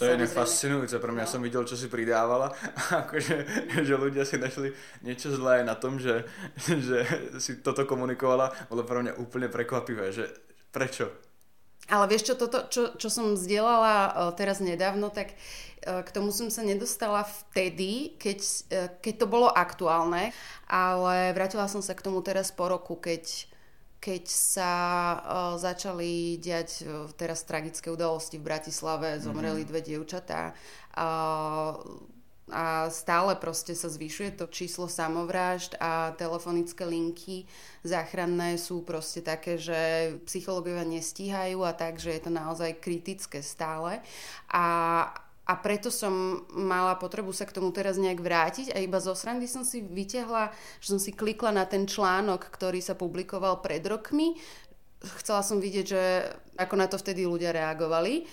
To je fascinujúce, pre mňa no. som videl, čo si pridávala, [laughs] akože, že ľudia si našli niečo zlé na tom, že, [laughs] že si toto komunikovala, bolo pre mňa úplne prekvapivé, že prečo? Ale vieš čo, toto, čo, čo som zdieľala uh, teraz nedávno, tak uh, k tomu som sa nedostala vtedy, keď, uh, keď to bolo aktuálne, ale vrátila som sa k tomu teraz po roku, keď keď sa uh, začali diať uh, teraz tragické udalosti v Bratislave, zomreli mm-hmm. dve dievčatá a stále proste sa zvyšuje to číslo samovrážd a telefonické linky záchranné sú proste také, že psychológovia nestíhajú a tak, že je to naozaj kritické stále. A, a preto som mala potrebu sa k tomu teraz nejak vrátiť a iba zo srandy som si vytiahla, že som si klikla na ten článok, ktorý sa publikoval pred rokmi. Chcela som vidieť, že ako na to vtedy ľudia reagovali.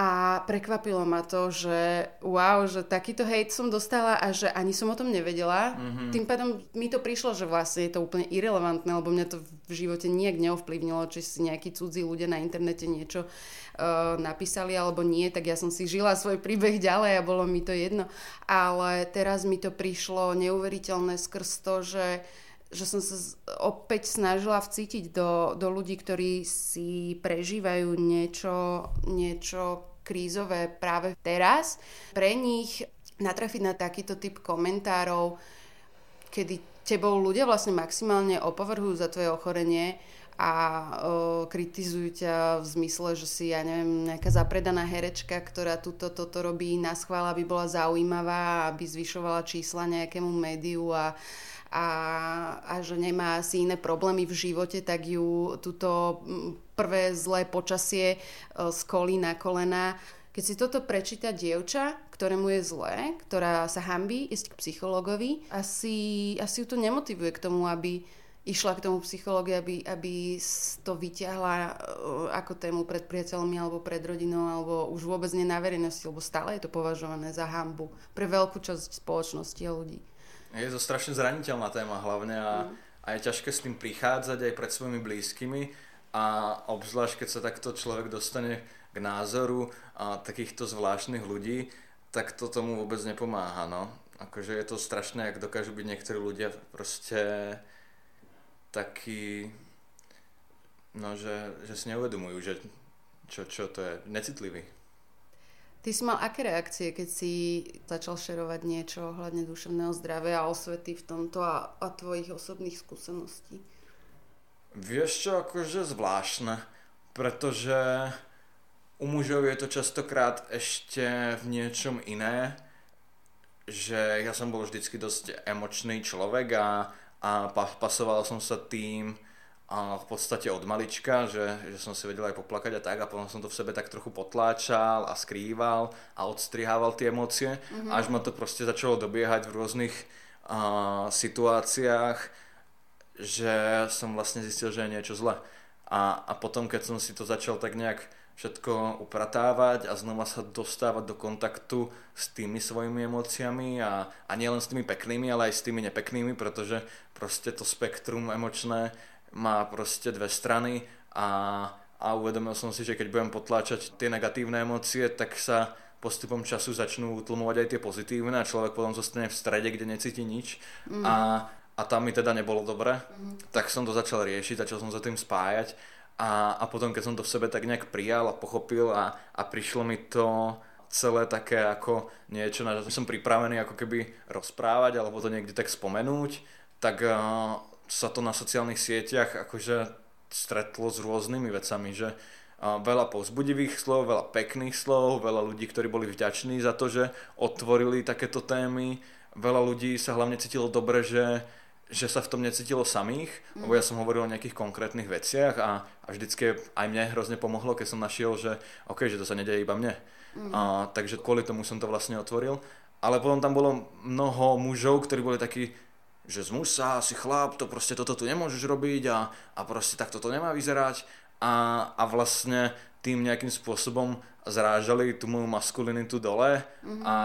A prekvapilo ma to, že wow, že takýto hejt som dostala a že ani som o tom nevedela. Mm-hmm. Tým pádom mi to prišlo, že vlastne je to úplne irrelevantné, lebo mňa to v živote nijak neovplyvnilo, či si nejakí cudzí ľudia na internete niečo uh, napísali alebo nie, tak ja som si žila svoj príbeh ďalej a bolo mi to jedno. Ale teraz mi to prišlo neuveriteľné skrz to, že že som sa opäť snažila vcítiť do, do ľudí, ktorí si prežívajú niečo, niečo krízové práve teraz. Pre nich natrafiť na takýto typ komentárov, kedy tebou ľudia vlastne maximálne opovrhujú za tvoje ochorenie a o, kritizujú ťa v zmysle, že si, ja neviem, nejaká zapredaná herečka, ktorá túto, toto robí na schvál, aby bola zaujímavá, aby zvyšovala čísla nejakému médiu a a, a že nemá asi iné problémy v živote, tak ju túto prvé zlé počasie skolí na kolena. Keď si toto prečíta dievča, ktorému je zlé, ktorá sa hambí ísť k psychologovi, asi, asi ju to nemotivuje k tomu, aby išla k tomu psychologi, aby, aby to vyťahla ako tému pred priateľmi alebo pred rodinou, alebo už vôbec nie na verejnosti, lebo stále je to považované za hambu pre veľkú časť spoločnosti a ľudí. Je to strašne zraniteľná téma hlavne a, mm. a je ťažké s tým prichádzať aj pred svojimi blízkymi a obzvlášť keď sa takto človek dostane k názoru a takýchto zvláštnych ľudí, tak to tomu vôbec nepomáha, no. Akože je to strašné, ak dokážu byť niektorí ľudia proste takí, no, že, že si neuvedomujú, že čo, čo to je, necitlivý. Ty si mal aké reakcie, keď si začal šerovať niečo ohľadne duševného zdravia a osvety v tomto a, a tvojich osobných skúseností? Vieš čo, akože zvláštne, pretože u mužov je to častokrát ešte v niečom iné, že ja som bol vždycky dosť emočný človek a, a pasoval som sa tým, a v podstate od malička, že, že som si vedel aj poplakať a tak a potom som to v sebe tak trochu potláčal a skrýval a odstrihával tie emócie, mm-hmm. až ma to proste začalo dobiehať v rôznych uh, situáciách, že som vlastne zistil, že je niečo zle. A, a potom, keď som si to začal tak nejak všetko upratávať a znova sa dostávať do kontaktu s tými svojimi emóciami a, a nielen s tými peknými, ale aj s tými nepeknými, pretože proste to spektrum emočné má proste dve strany a, a uvedomil som si, že keď budem potláčať tie negatívne emócie, tak sa postupom času začnú utlmovať aj tie pozitívne a človek potom zostane v strede, kde necíti nič mm. a, a tam mi teda nebolo dobre, mm. tak som to začal riešiť, začal som sa tým spájať a, a potom keď som to v sebe tak nejak prijal a pochopil a, a prišlo mi to celé také ako niečo, na čo som pripravený ako keby rozprávať alebo to niekde tak spomenúť, tak uh, sa to na sociálnych sieťach akože stretlo s rôznymi vecami, že veľa povzbudivých slov, veľa pekných slov, veľa ľudí, ktorí boli vďační za to, že otvorili takéto témy, veľa ľudí sa hlavne cítilo dobre, že, že sa v tom necítilo samých, mm. lebo ja som hovoril o nejakých konkrétnych veciach a, a vždycky aj mne hrozne pomohlo, keď som našiel, že OK, že to sa nedeje iba mne. Mm. A, takže kvôli tomu som to vlastne otvoril. Ale potom tam bolo mnoho mužov, ktorí boli takí, že z musa, si chlap, to proste toto tu nemôžeš robiť a, a proste takto to nemá vyzerať. A, a vlastne tým nejakým spôsobom zrážali tú moju maskulinitu dole. Mm-hmm. a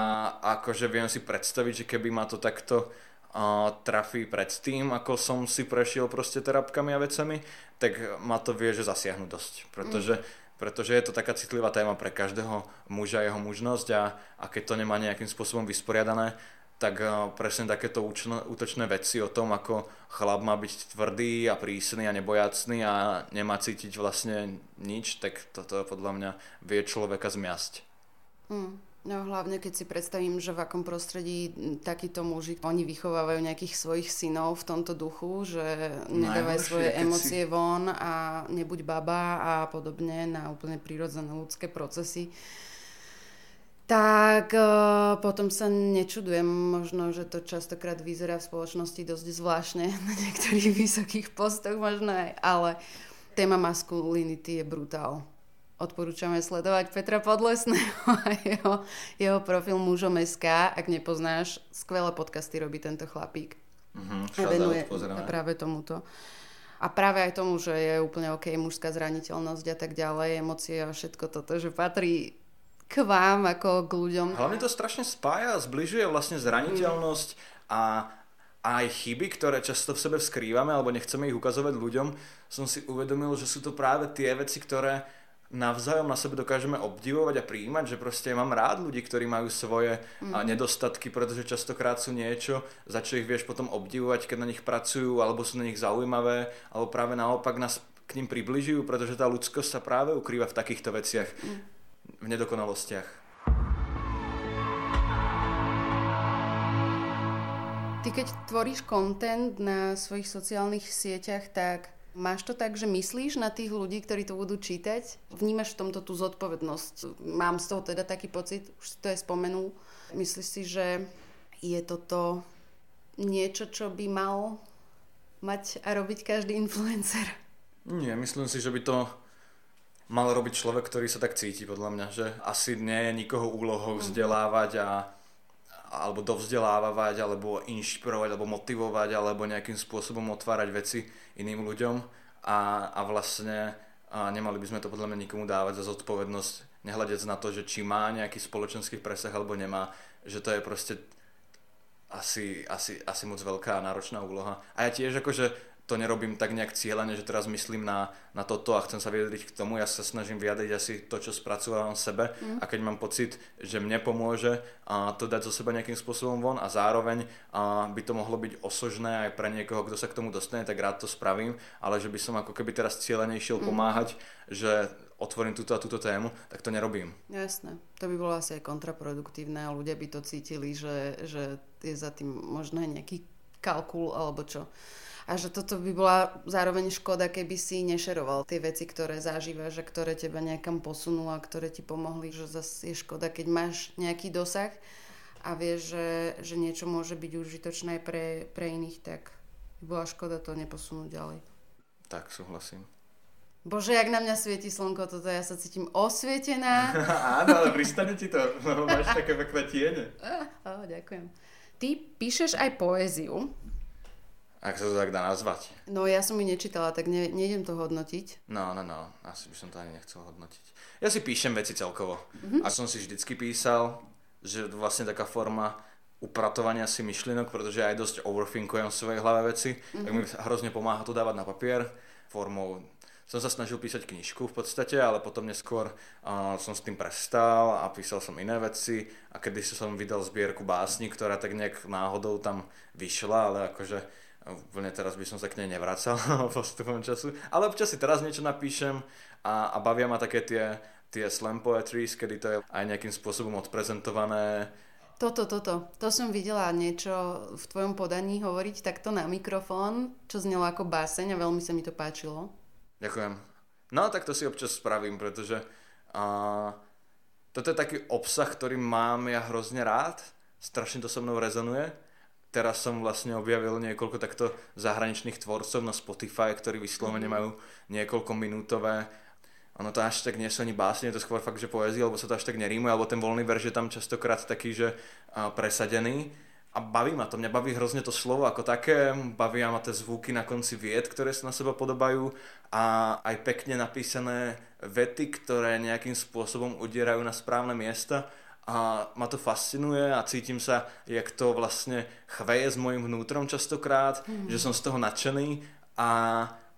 akože viem si predstaviť, že keby ma to takto uh, trafí predtým, ako som si prešiel proste terapkami a vecami, tak ma to vie, že zasiahnu dosť, pretože mm pretože je to taká citlivá téma pre každého muža, jeho mužnosť a, a keď to nemá nejakým spôsobom vysporiadané, tak eh, presne takéto útočné veci o tom, ako chlap má byť tvrdý a prísny a nebojacný a nemá cítiť vlastne nič, tak toto podľa mňa vie človeka zmiasť. Mm. No hlavne keď si predstavím, že v akom prostredí takíto muži, oni vychovávajú nejakých svojich synov v tomto duchu, že nedávajú svoje emócie si... von a nebuď baba a podobne na úplne prírodzené ľudské procesy tak uh, potom sa nečudujem možno, že to častokrát vyzerá v spoločnosti dosť zvláštne [laughs] na niektorých vysokých postoch možno aj, ale téma maskulinity je brutál. Odporúčame sledovať Petra Podlesného [laughs] a jeho, jeho profil mužom SK, ak nepoznáš, skvelé podcasty robí tento chlapík. Mm-hmm, a venuje práve tomuto. A práve aj tomu, že je úplne ok mužská zraniteľnosť a tak ďalej, emócie a všetko toto, že patrí k vám, ako k ľuďom. Hlavne to strašne spája, zbližuje vlastne zraniteľnosť a aj chyby, ktoré často v sebe skrývame alebo nechceme ich ukazovať ľuďom, som si uvedomil, že sú to práve tie veci, ktoré navzájom na sebe dokážeme obdivovať a prijímať, že proste mám rád ľudí, ktorí majú svoje mm. nedostatky, pretože častokrát sú niečo, za čo ich vieš potom obdivovať, keď na nich pracujú, alebo sú na nich zaujímavé, alebo práve naopak nás k ním približujú, pretože tá ľudskosť sa práve ukrýva v takýchto veciach. Mm v nedokonalostiach. Ty keď tvoríš kontent na svojich sociálnych sieťach, tak máš to tak, že myslíš na tých ľudí, ktorí to budú čítať? Vnímaš v tomto tú zodpovednosť? Mám z toho teda taký pocit, už si to je spomenul. Myslíš si, že je toto niečo, čo by mal mať a robiť každý influencer? Nie, myslím si, že by to mal robiť človek, ktorý sa tak cíti, podľa mňa, že asi nie je nikoho úlohou mhm. vzdelávať a alebo dovzdelávať, alebo inšpirovať, alebo motivovať, alebo nejakým spôsobom otvárať veci iným ľuďom a, a vlastne a nemali by sme to podľa mňa nikomu dávať za zodpovednosť, nehľadec na to, že či má nejaký spoločenský presah alebo nemá, že to je proste asi, asi, asi moc veľká náročná úloha. A ja tiež akože to nerobím tak nejak cieľene, že teraz myslím na, na toto a chcem sa vyjadriť k tomu. Ja sa snažím vyjadriť asi to, čo spracovávam sebe mm. a keď mám pocit, že mne pomôže a to dať zo seba nejakým spôsobom von a zároveň a by to mohlo byť osožné aj pre niekoho, kto sa k tomu dostane, tak rád to spravím, ale že by som ako keby teraz cieľene išiel mm. pomáhať, že otvorím túto a túto tému, tak to nerobím. Jasné. To by bolo asi aj kontraproduktívne a ľudia by to cítili, že, že je za tým možno aj nejaký kalkul alebo čo. A že toto by bola zároveň škoda, keby si nešeroval tie veci, ktoré zažívaš a ktoré teba nejakam posunú a ktoré ti pomohli, že zase je škoda, keď máš nejaký dosah a vieš, že, že niečo môže byť užitočné pre, pre iných, tak by bola škoda to neposunúť ďalej. Tak, súhlasím. Bože, jak na mňa svieti slnko, toto ja sa cítim osvietená. [laughs] Áno, ale pristane ti to, no, máš také pekné tiene. Oh, ďakujem. Ty píšeš aj poéziu. Ak sa to tak dá nazvať. No ja som ju nečítala, tak ne, nejdem to hodnotiť. No, no, no, asi by som to ani nechcel hodnotiť. Ja si píšem veci celkovo. Mm-hmm. A som si vždycky písal, že vlastne taká forma upratovania si myšlienok, pretože aj dosť overthinkujem v svojej hlave veci, mm-hmm. tak mi hrozne pomáha to dávať na papier formou som sa snažil písať knižku v podstate, ale potom neskôr uh, som s tým prestal a písal som iné veci a kedy som vydal zbierku básni, ktorá tak nejak náhodou tam vyšla, ale akože úplne teraz by som sa k nej nevracal [laughs] postupom času. Ale občas si teraz niečo napíšem a, a bavia ma také tie, tie slam poetries, kedy to je aj nejakým spôsobom odprezentované. Toto, toto. To som videla niečo v tvojom podaní hovoriť takto na mikrofón, čo znelo ako báseň a veľmi sa mi to páčilo. Ďakujem. No tak to si občas spravím, pretože uh, toto je taký obsah, ktorý mám ja hrozne rád. Strašne to so mnou rezonuje teraz som vlastne objavil niekoľko takto zahraničných tvorcov na Spotify, ktorí vyslovene mhm. majú niekoľko minútové ono to až tak nie sú ani básne, je to skôr fakt, že poézia, alebo sa to až tak nerímuje, alebo ten voľný verš je tam častokrát taký, že presadený. A baví ma to, mňa baví hrozne to slovo ako také, bavia ma tie zvuky na konci vied, ktoré sa na seba podobajú a aj pekne napísané vety, ktoré nejakým spôsobom udierajú na správne miesta a ma to fascinuje a cítim sa, jak to vlastne chveje s mojim vnútrom častokrát, mm. že som z toho nadšený a,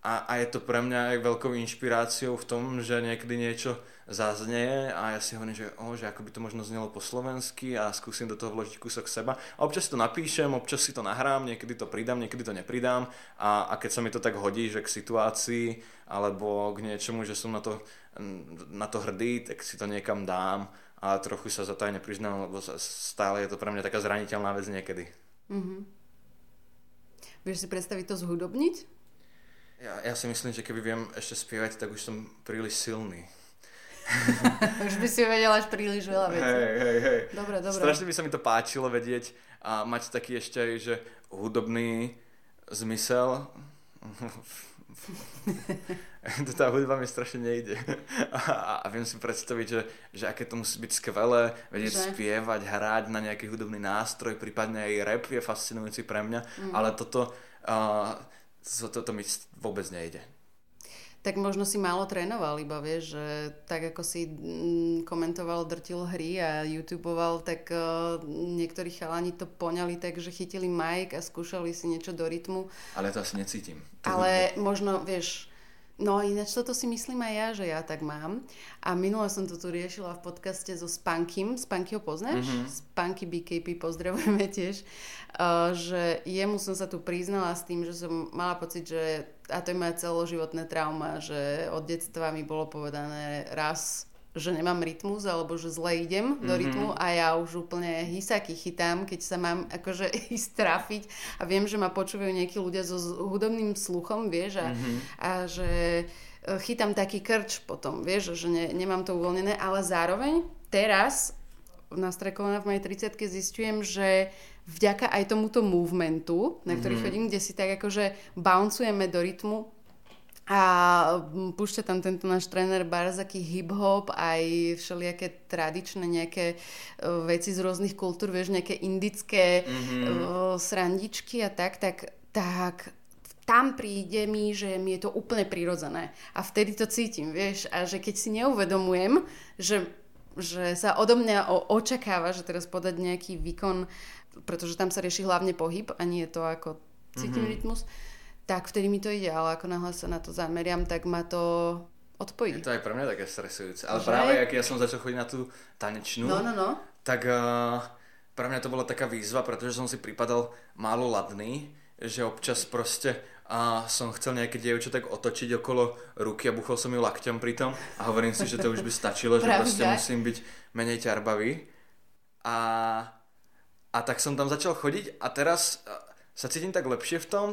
a, a je to pre mňa aj veľkou inšpiráciou v tom, že niekedy niečo zaznie a ja si hovorím, že, oh, že ako by to možno znelo po slovensky a skúsim do toho vložiť kúsok seba. A občas si to napíšem, občas si to nahrám, niekedy to pridám, niekedy to nepridám a, a keď sa mi to tak hodí, že k situácii alebo k niečomu, že som na to, na to hrdý, tak si to niekam dám ale trochu sa za to aj nepriznám, lebo stále je to pre mňa taká zraniteľná vec niekedy. Mm-hmm. Vieš si predstaviť to zhudobniť? Ja, ja si myslím, že keby viem ešte spievať, tak už som príliš silný. [laughs] už by si vedel až príliš veľa vecí. Hej, hej, hej. Dobre, dobre. Strašne by sa mi to páčilo vedieť a mať taký ešte aj, že hudobný zmysel [laughs] [laughs] tá hudba mi strašne nejde. [laughs] A, a viem si predstaviť, že, že aké to musí byť skvelé, vedieť že? spievať, hrať na nejaký hudobný nástroj, prípadne aj rap je fascinujúci pre mňa, mm. ale toto, uh, to, toto mi vôbec nejde tak možno si málo trénoval iba, vieš, že tak ako si mm, komentoval, drtil hry a youtuboval, tak uh, niektorí chalani to poňali tak, že chytili mic a skúšali si niečo do rytmu. Ale to asi necítim. To Ale hudbu. možno, vieš, No ináč toto si myslím aj ja, že ja tak mám. A minule som to tu riešila v podcaste so Spankym. Spanky ho poznáš? Mm-hmm. Spanky BKP pozdravujeme tiež. Uh, že jemu som sa tu priznala s tým, že som mala pocit, že a to je moja celoživotné trauma, že od detstva mi bolo povedané raz že nemám rytmus alebo že zle idem do mm-hmm. rytmu a ja už úplne hysaky chytám, keď sa mám [laughs] akože ísť trafiť a viem, že ma počúvajú nejakí ľudia so hudobným sluchom, vieš, a, mm-hmm. a že e, chytám taký krč potom, vieš, že ne, nemám to uvoľnené, ale zároveň teraz na strekovaná v mojej 30 zistujem, že vďaka aj tomuto movementu, na ktorý mm-hmm. chodím, kde si tak akože bouncujeme do rytmu, a púšťa tam tento náš tréner barzaký hip-hop, aj všelijaké tradičné nejaké uh, veci z rôznych kultúr, vieš, nejaké indické mm-hmm. uh, srandičky a tak, tak, tak tam príde mi, že mi je to úplne prirodzené. A vtedy to cítim, vieš, a že keď si neuvedomujem, že, že sa odo mňa očakáva, že teraz podať nejaký výkon, pretože tam sa rieši hlavne pohyb a nie to, ako cítim mm-hmm. rytmus, tak vtedy mi to ide, ale ako náhle sa na to zameriam, tak ma to odpojí. Je to aj pre mňa také stresujúce. Ale že? práve, ak ja som začal chodiť na tú tanečnú, no, no, no. tak uh, pre mňa to bola taká výzva, pretože som si pripadal málo ladný, že občas proste a som chcel nejaké dievča tak otočiť okolo ruky a buchol som ju lakťom pritom a hovorím si, že to už by stačilo, že proste musím byť menej ťarbavý. A, a tak som tam začal chodiť a teraz sa cítim tak lepšie v tom,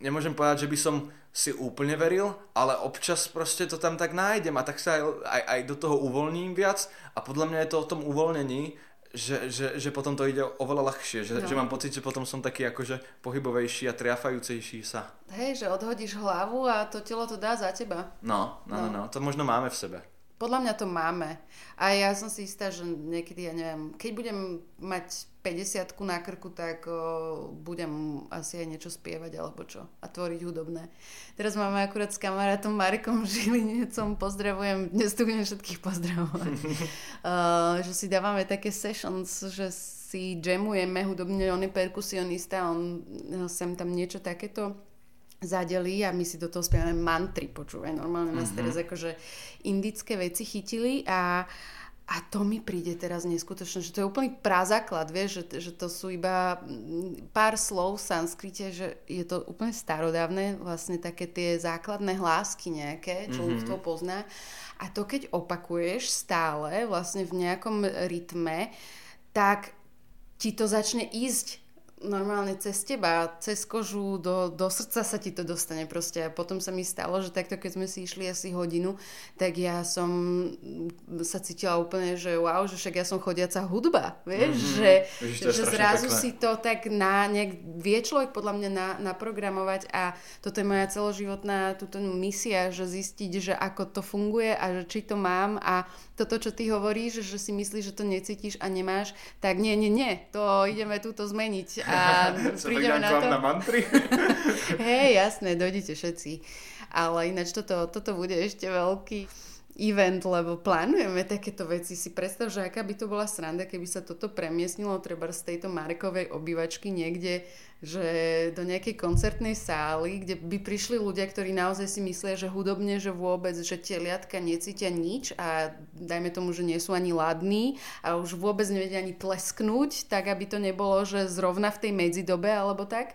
nemôžem povedať, že by som si úplne veril, ale občas proste to tam tak nájdem a tak sa aj, aj, aj do toho uvoľním viac. A podľa mňa je to o tom uvoľnení, že, že, že potom to ide oveľa ľahšie, že, no. že mám pocit, že potom som taký akože pohybovejší a triafajúcejší sa. Hej, že odhodíš hlavu a to telo to dá za teba. No, no, no, no, no. to možno máme v sebe. Podľa mňa to máme. A ja som si istá, že niekedy, ja neviem, keď budem mať 50 na krku, tak o, budem asi aj niečo spievať alebo čo. A tvoriť hudobné. Teraz máme akurát s kamarátom Marekom Žilinecom, pozdravujem, dnes tu budem všetkých pozdravovať. [laughs] uh, že si dávame také sessions, že si jamujeme hudobne, on je perkusionista, on sem tam niečo takéto zadeli a my si do toho spievame mantry, počúvaj, normálne nás mm-hmm. teraz akože indické veci chytili a a to mi príde teraz neskutočne, že to je úplný prázaklad, vieš, že, že to sú iba mm, pár slov v sanskrite, že je to úplne starodávne, vlastne také tie základné hlásky nejaké, čo mm-hmm. to pozná. A to keď opakuješ stále, vlastne v nejakom rytme, tak ti to začne ísť normálne cez teba, cez kožu, do, do srdca sa ti to dostane proste. A potom sa mi stalo, že takto keď sme si išli asi hodinu, tak ja som sa cítila úplne, že wow, že však ja som chodiaca hudba, vieš, mm-hmm. že, Víš, že zrazu pekné. si to tak na, nejak vie človek podľa mňa na, naprogramovať a toto je moja celoživotná túto misia, že zistiť, že ako to funguje a že či to mám a toto, čo ty hovoríš, že si myslíš, že to necítiš a nemáš, tak nie, nie, nie, to ideme túto zmeniť a [laughs] prídeme na to. na mantry? [laughs] Hej, jasné, dojdete všetci. Ale ináč toto, toto bude ešte veľký event, lebo plánujeme takéto veci. Si predstav, že aká by to bola sranda, keby sa toto premiesnilo treba z tejto Marekovej obývačky niekde, že do nejakej koncertnej sály, kde by prišli ľudia, ktorí naozaj si myslia, že hudobne, že vôbec, že teliatka necítia nič a dajme tomu, že nie sú ani ladní a už vôbec nevedia ani tlesknúť, tak aby to nebolo, že zrovna v tej medzidobe alebo tak.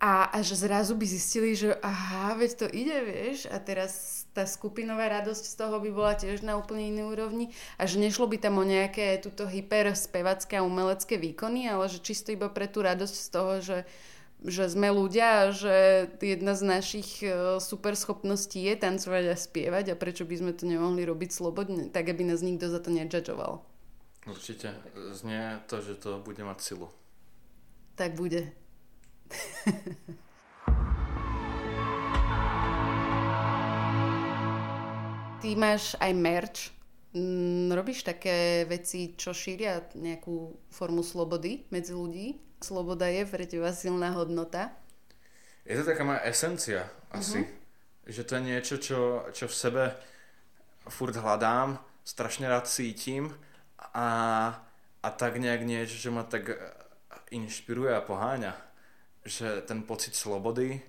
A, a že zrazu by zistili, že aha, veď to ide, vieš, a teraz tá skupinová radosť z toho by bola tiež na úplne inej úrovni a že nešlo by tam o nejaké túto hyper spevacké a umelecké výkony, ale že čisto iba pre tú radosť z toho, že že sme ľudia a že jedna z našich e, super schopností je tancovať a spievať a prečo by sme to nemohli robiť slobodne, tak aby nás nikto za to nedžadžoval. Určite. Znie to, že to bude mať silu. Tak bude. [laughs] ty máš aj merch, mm, robíš také veci, čo šíria nejakú formu slobody medzi ľudí? Sloboda je pre teba silná hodnota? Je to taká moja esencia asi. Uh-huh. Že to je niečo, čo, čo v sebe furt hľadám, strašne rád cítim a, a tak nejak niečo, čo ma tak inšpiruje a poháňa. Že ten pocit slobody,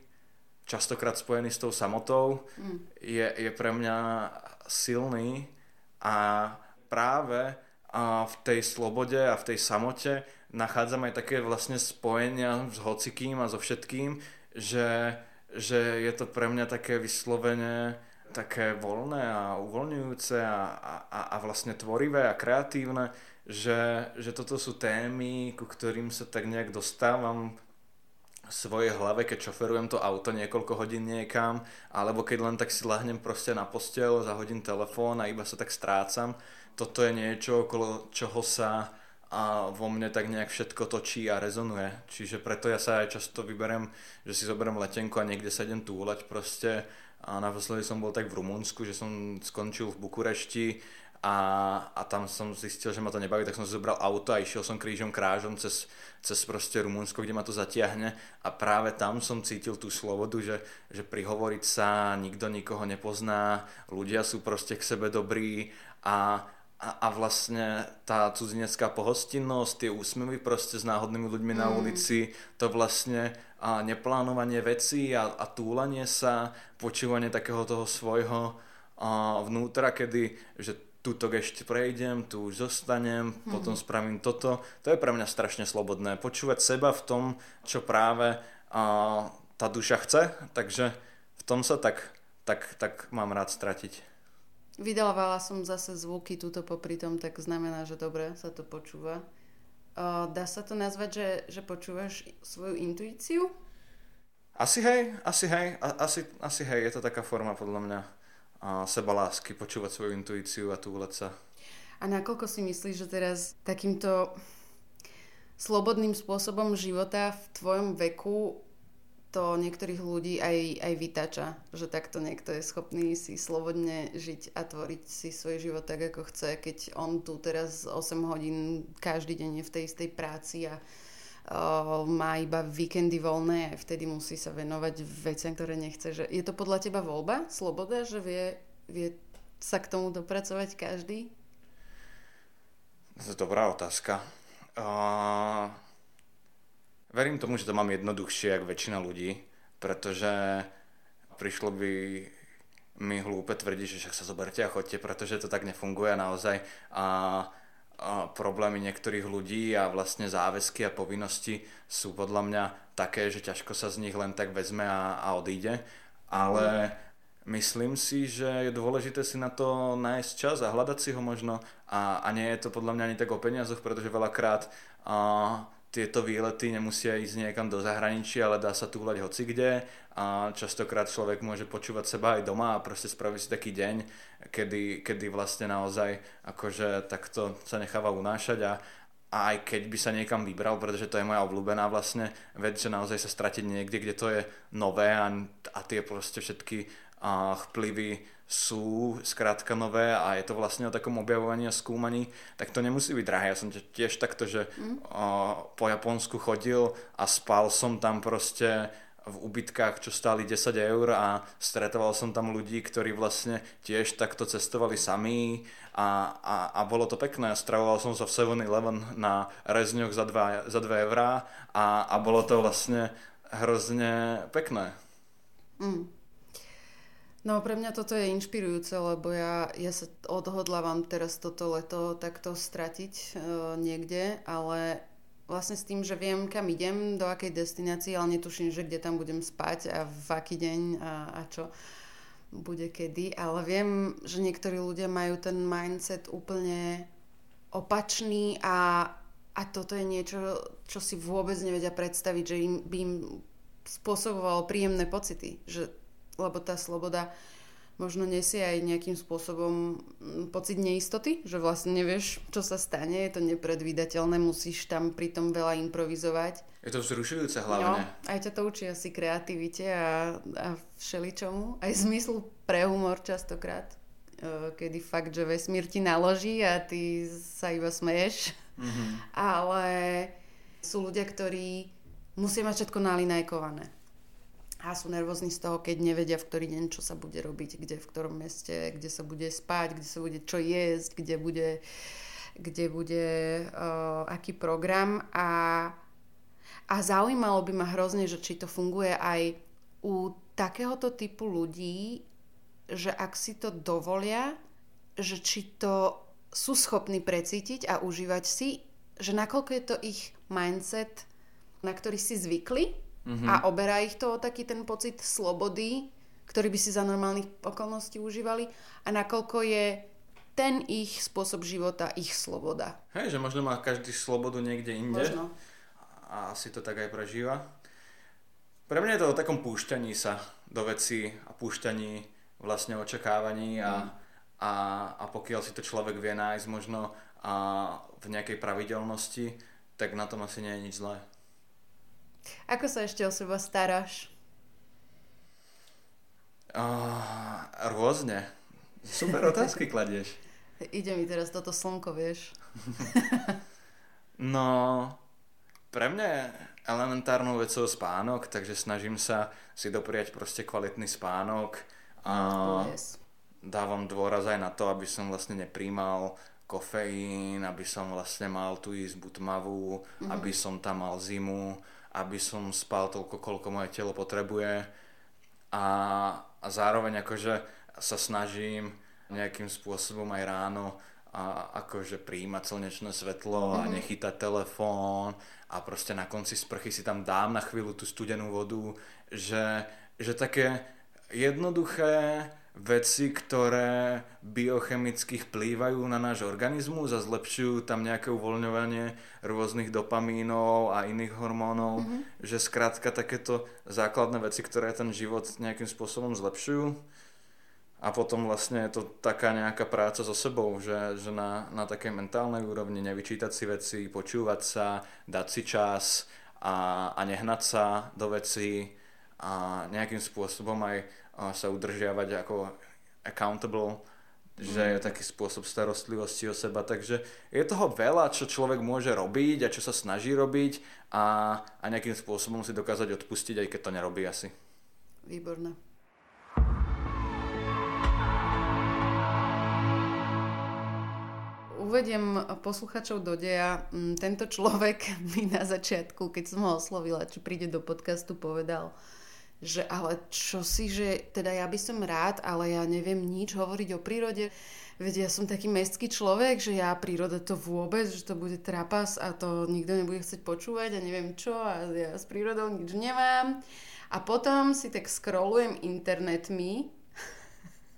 častokrát spojený s tou samotou, mm. je, je pre mňa silný a práve a v tej slobode a v tej samote nachádzam aj také vlastne spojenia s hocikým a so všetkým, že, že je to pre mňa také vyslovene také voľné a uvoľňujúce a, a, a vlastne tvorivé a kreatívne, že, že toto sú témy, ku ktorým sa tak nejak dostávam svojej hlave, keď šoferujem to auto niekoľko hodín niekam, alebo keď len tak si lahnem proste na postel, zahodím telefón a iba sa tak strácam. Toto je niečo, okolo čoho sa a vo mne tak nejak všetko točí a rezonuje. Čiže preto ja sa aj často vyberem, že si zoberiem letenku a niekde sa idem túlať proste. A naposledy som bol tak v Rumunsku, že som skončil v Bukurešti a, a tam som zistil, že ma to nebaví, tak som si zobral auto a išiel som krížom krážom cez, cez proste Rumunsko, kde ma to zatiahne a práve tam som cítil tú slobodu, že, že prihovoriť sa, nikto nikoho nepozná, ľudia sú proste k sebe dobrí a, a, a vlastne tá cudzinecká pohostinnosť, tie úsmevy proste s náhodnými ľuďmi mm. na ulici, to vlastne a neplánovanie vecí a, a túlanie sa, počúvanie takého toho svojho a vnútra, kedy že tuto ešte prejdem, tu už zostanem, mm-hmm. potom spravím toto. To je pre mňa strašne slobodné. Počúvať seba v tom, čo práve a tá duša chce, takže v tom sa tak, tak, tak mám rád stratiť. Vydávala som zase zvuky túto popri tom, tak znamená, že dobre sa to počúva. Uh, dá sa to nazvať, že, že počúvaš svoju intuíciu? Asi hej, asi hej, asi, asi hej, je to taká forma podľa mňa a seba lásky, počúvať svoju intuíciu a túleť sa. A nakoľko si myslíš, že teraz takýmto slobodným spôsobom života v tvojom veku to niektorých ľudí aj, aj vytača, že takto niekto je schopný si slobodne žiť a tvoriť si svoj život tak, ako chce, keď on tu teraz 8 hodín každý deň je v tej istej práci a má iba víkendy voľné a vtedy musí sa venovať veciam, ktoré nechce. Že je to podľa teba voľba, sloboda, že vie, vie sa k tomu dopracovať každý? To je dobrá otázka. Uh, verím tomu, že to mám jednoduchšie, ako väčšina ľudí, pretože prišlo by mi hlúpe tvrdiť, že však sa zoberte a chodte, pretože to tak nefunguje naozaj. A, a problémy niektorých ľudí a vlastne záväzky a povinnosti sú podľa mňa také, že ťažko sa z nich len tak vezme a, a odíde. Ale myslím si, že je dôležité si na to nájsť čas a hľadať si ho možno. A, a nie je to podľa mňa ani tak o peniazoch, pretože veľakrát a, tieto výlety nemusia ísť niekam do zahraničia, ale dá sa túhľať hoci kde a častokrát človek môže počúvať seba aj doma a proste spraviť si taký deň, kedy, kedy vlastne naozaj akože takto sa necháva unášať a, a aj keď by sa niekam vybral, pretože to je moja obľúbená vlastne vec, že naozaj sa stratiť niekde, kde to je nové a, a tie proste všetky a, vplyvy sú skrátka nové a je to vlastne o takom objavovaní a skúmaní, tak to nemusí byť drahé. Ja som tiež takto, že mm. o, po Japonsku chodil a spal som tam proste v ubytkách, čo stáli 10 eur a stretoval som tam ľudí, ktorí vlastne tiež takto cestovali sami a, a, a bolo to pekné. Stravoval som sa v 7-Eleven na rezňoch za 2, za 2 eurá a, a bolo to vlastne hrozne pekné. Mm. No pre mňa toto je inšpirujúce, lebo ja, ja sa odhodlávam teraz toto leto takto stratiť e, niekde, ale vlastne s tým, že viem, kam idem, do akej destinácii, ale netuším, že kde tam budem spať a v aký deň a, a čo bude kedy, ale viem, že niektorí ľudia majú ten mindset úplne opačný a, a toto je niečo, čo si vôbec nevedia predstaviť, že im, by im spôsobovalo príjemné pocity, že lebo tá sloboda možno nesie aj nejakým spôsobom mm, pocit neistoty, že vlastne nevieš, čo sa stane, je to nepredvídateľné, musíš tam pritom veľa improvizovať. Je to vzrušujúce hlavne. No, aj ťa to učí asi kreativite a, a všeličomu, aj zmyslu pre humor častokrát, e, kedy fakt, že vesmír ti naloží a ty sa iba smeješ. Mm-hmm. Ale sú ľudia, ktorí musia mať všetko nalinajkované a sú nervózni z toho, keď nevedia, v ktorý deň čo sa bude robiť, kde, v ktorom meste, kde sa bude spať, kde sa bude čo jesť, kde bude, kde bude uh, aký program. A, a zaujímalo by ma hrozne, že či to funguje aj u takéhoto typu ľudí, že ak si to dovolia, že či to sú schopní precítiť a užívať si, že nakoľko je to ich mindset, na ktorý si zvykli mm-hmm. a oberá ich to o taký ten pocit slobody, ktorý by si za normálnych okolností užívali a nakoľko je ten ich spôsob života ich sloboda. Hej, že možno má každý slobodu niekde inde. Možno. A asi to tak aj prežíva. Pre mňa je to o takom púšťaní sa do veci a púšťaní vlastne očakávaní a, mm. a, a pokiaľ si to človek vie nájsť možno a v nejakej pravidelnosti, tak na tom asi nie je nič zlé. Ako sa ešte o seba staráš? Uh, rôzne. Super otázky [laughs] kladieš. Ide mi teraz toto slnko, vieš. [laughs] no, pre mňa je elementárnou vecou spánok, takže snažím sa si dopriať proste kvalitný spánok. A yes. dávam dôraz aj na to, aby som vlastne nepríjmal kofeín, aby som vlastne mal tú izbu tmavú, mm-hmm. aby som tam mal zimu, aby som spal toľko, koľko moje telo potrebuje a, a zároveň akože sa snažím nejakým spôsobom aj ráno a akože príjmať slnečné svetlo mm-hmm. a nechytať telefón a proste na konci sprchy si tam dám na chvíľu tú studenú vodu, že, že také jednoduché veci, ktoré biochemicky vplývajú na náš organizmus a zlepšujú tam nejaké uvoľňovanie rôznych dopamínov a iných hormónov, mm-hmm. že skrátka takéto základné veci, ktoré ten život nejakým spôsobom zlepšujú. A potom vlastne je to taká nejaká práca so sebou, že, že na, na takej mentálnej úrovni nevyčítať si veci, počúvať sa, dať si čas a, a nehnať sa do veci a nejakým spôsobom aj sa udržiavať ako accountable, že je taký spôsob starostlivosti o seba. Takže je toho veľa, čo človek môže robiť a čo sa snaží robiť a, a nejakým spôsobom si dokázať odpustiť, aj keď to nerobí asi. Výborné. Uvediem posluchačov do deja. Mm, tento človek [laughs] mi na začiatku, keď som ho oslovila, či príde do podcastu, povedal, že ale čo si, že teda ja by som rád, ale ja neviem nič hovoriť o prírode. Veď ja som taký mestský človek, že ja príroda to vôbec, že to bude trapas a to nikto nebude chcieť počúvať a neviem čo a ja s prírodou nič nemám. A potom si tak scrollujem internetmi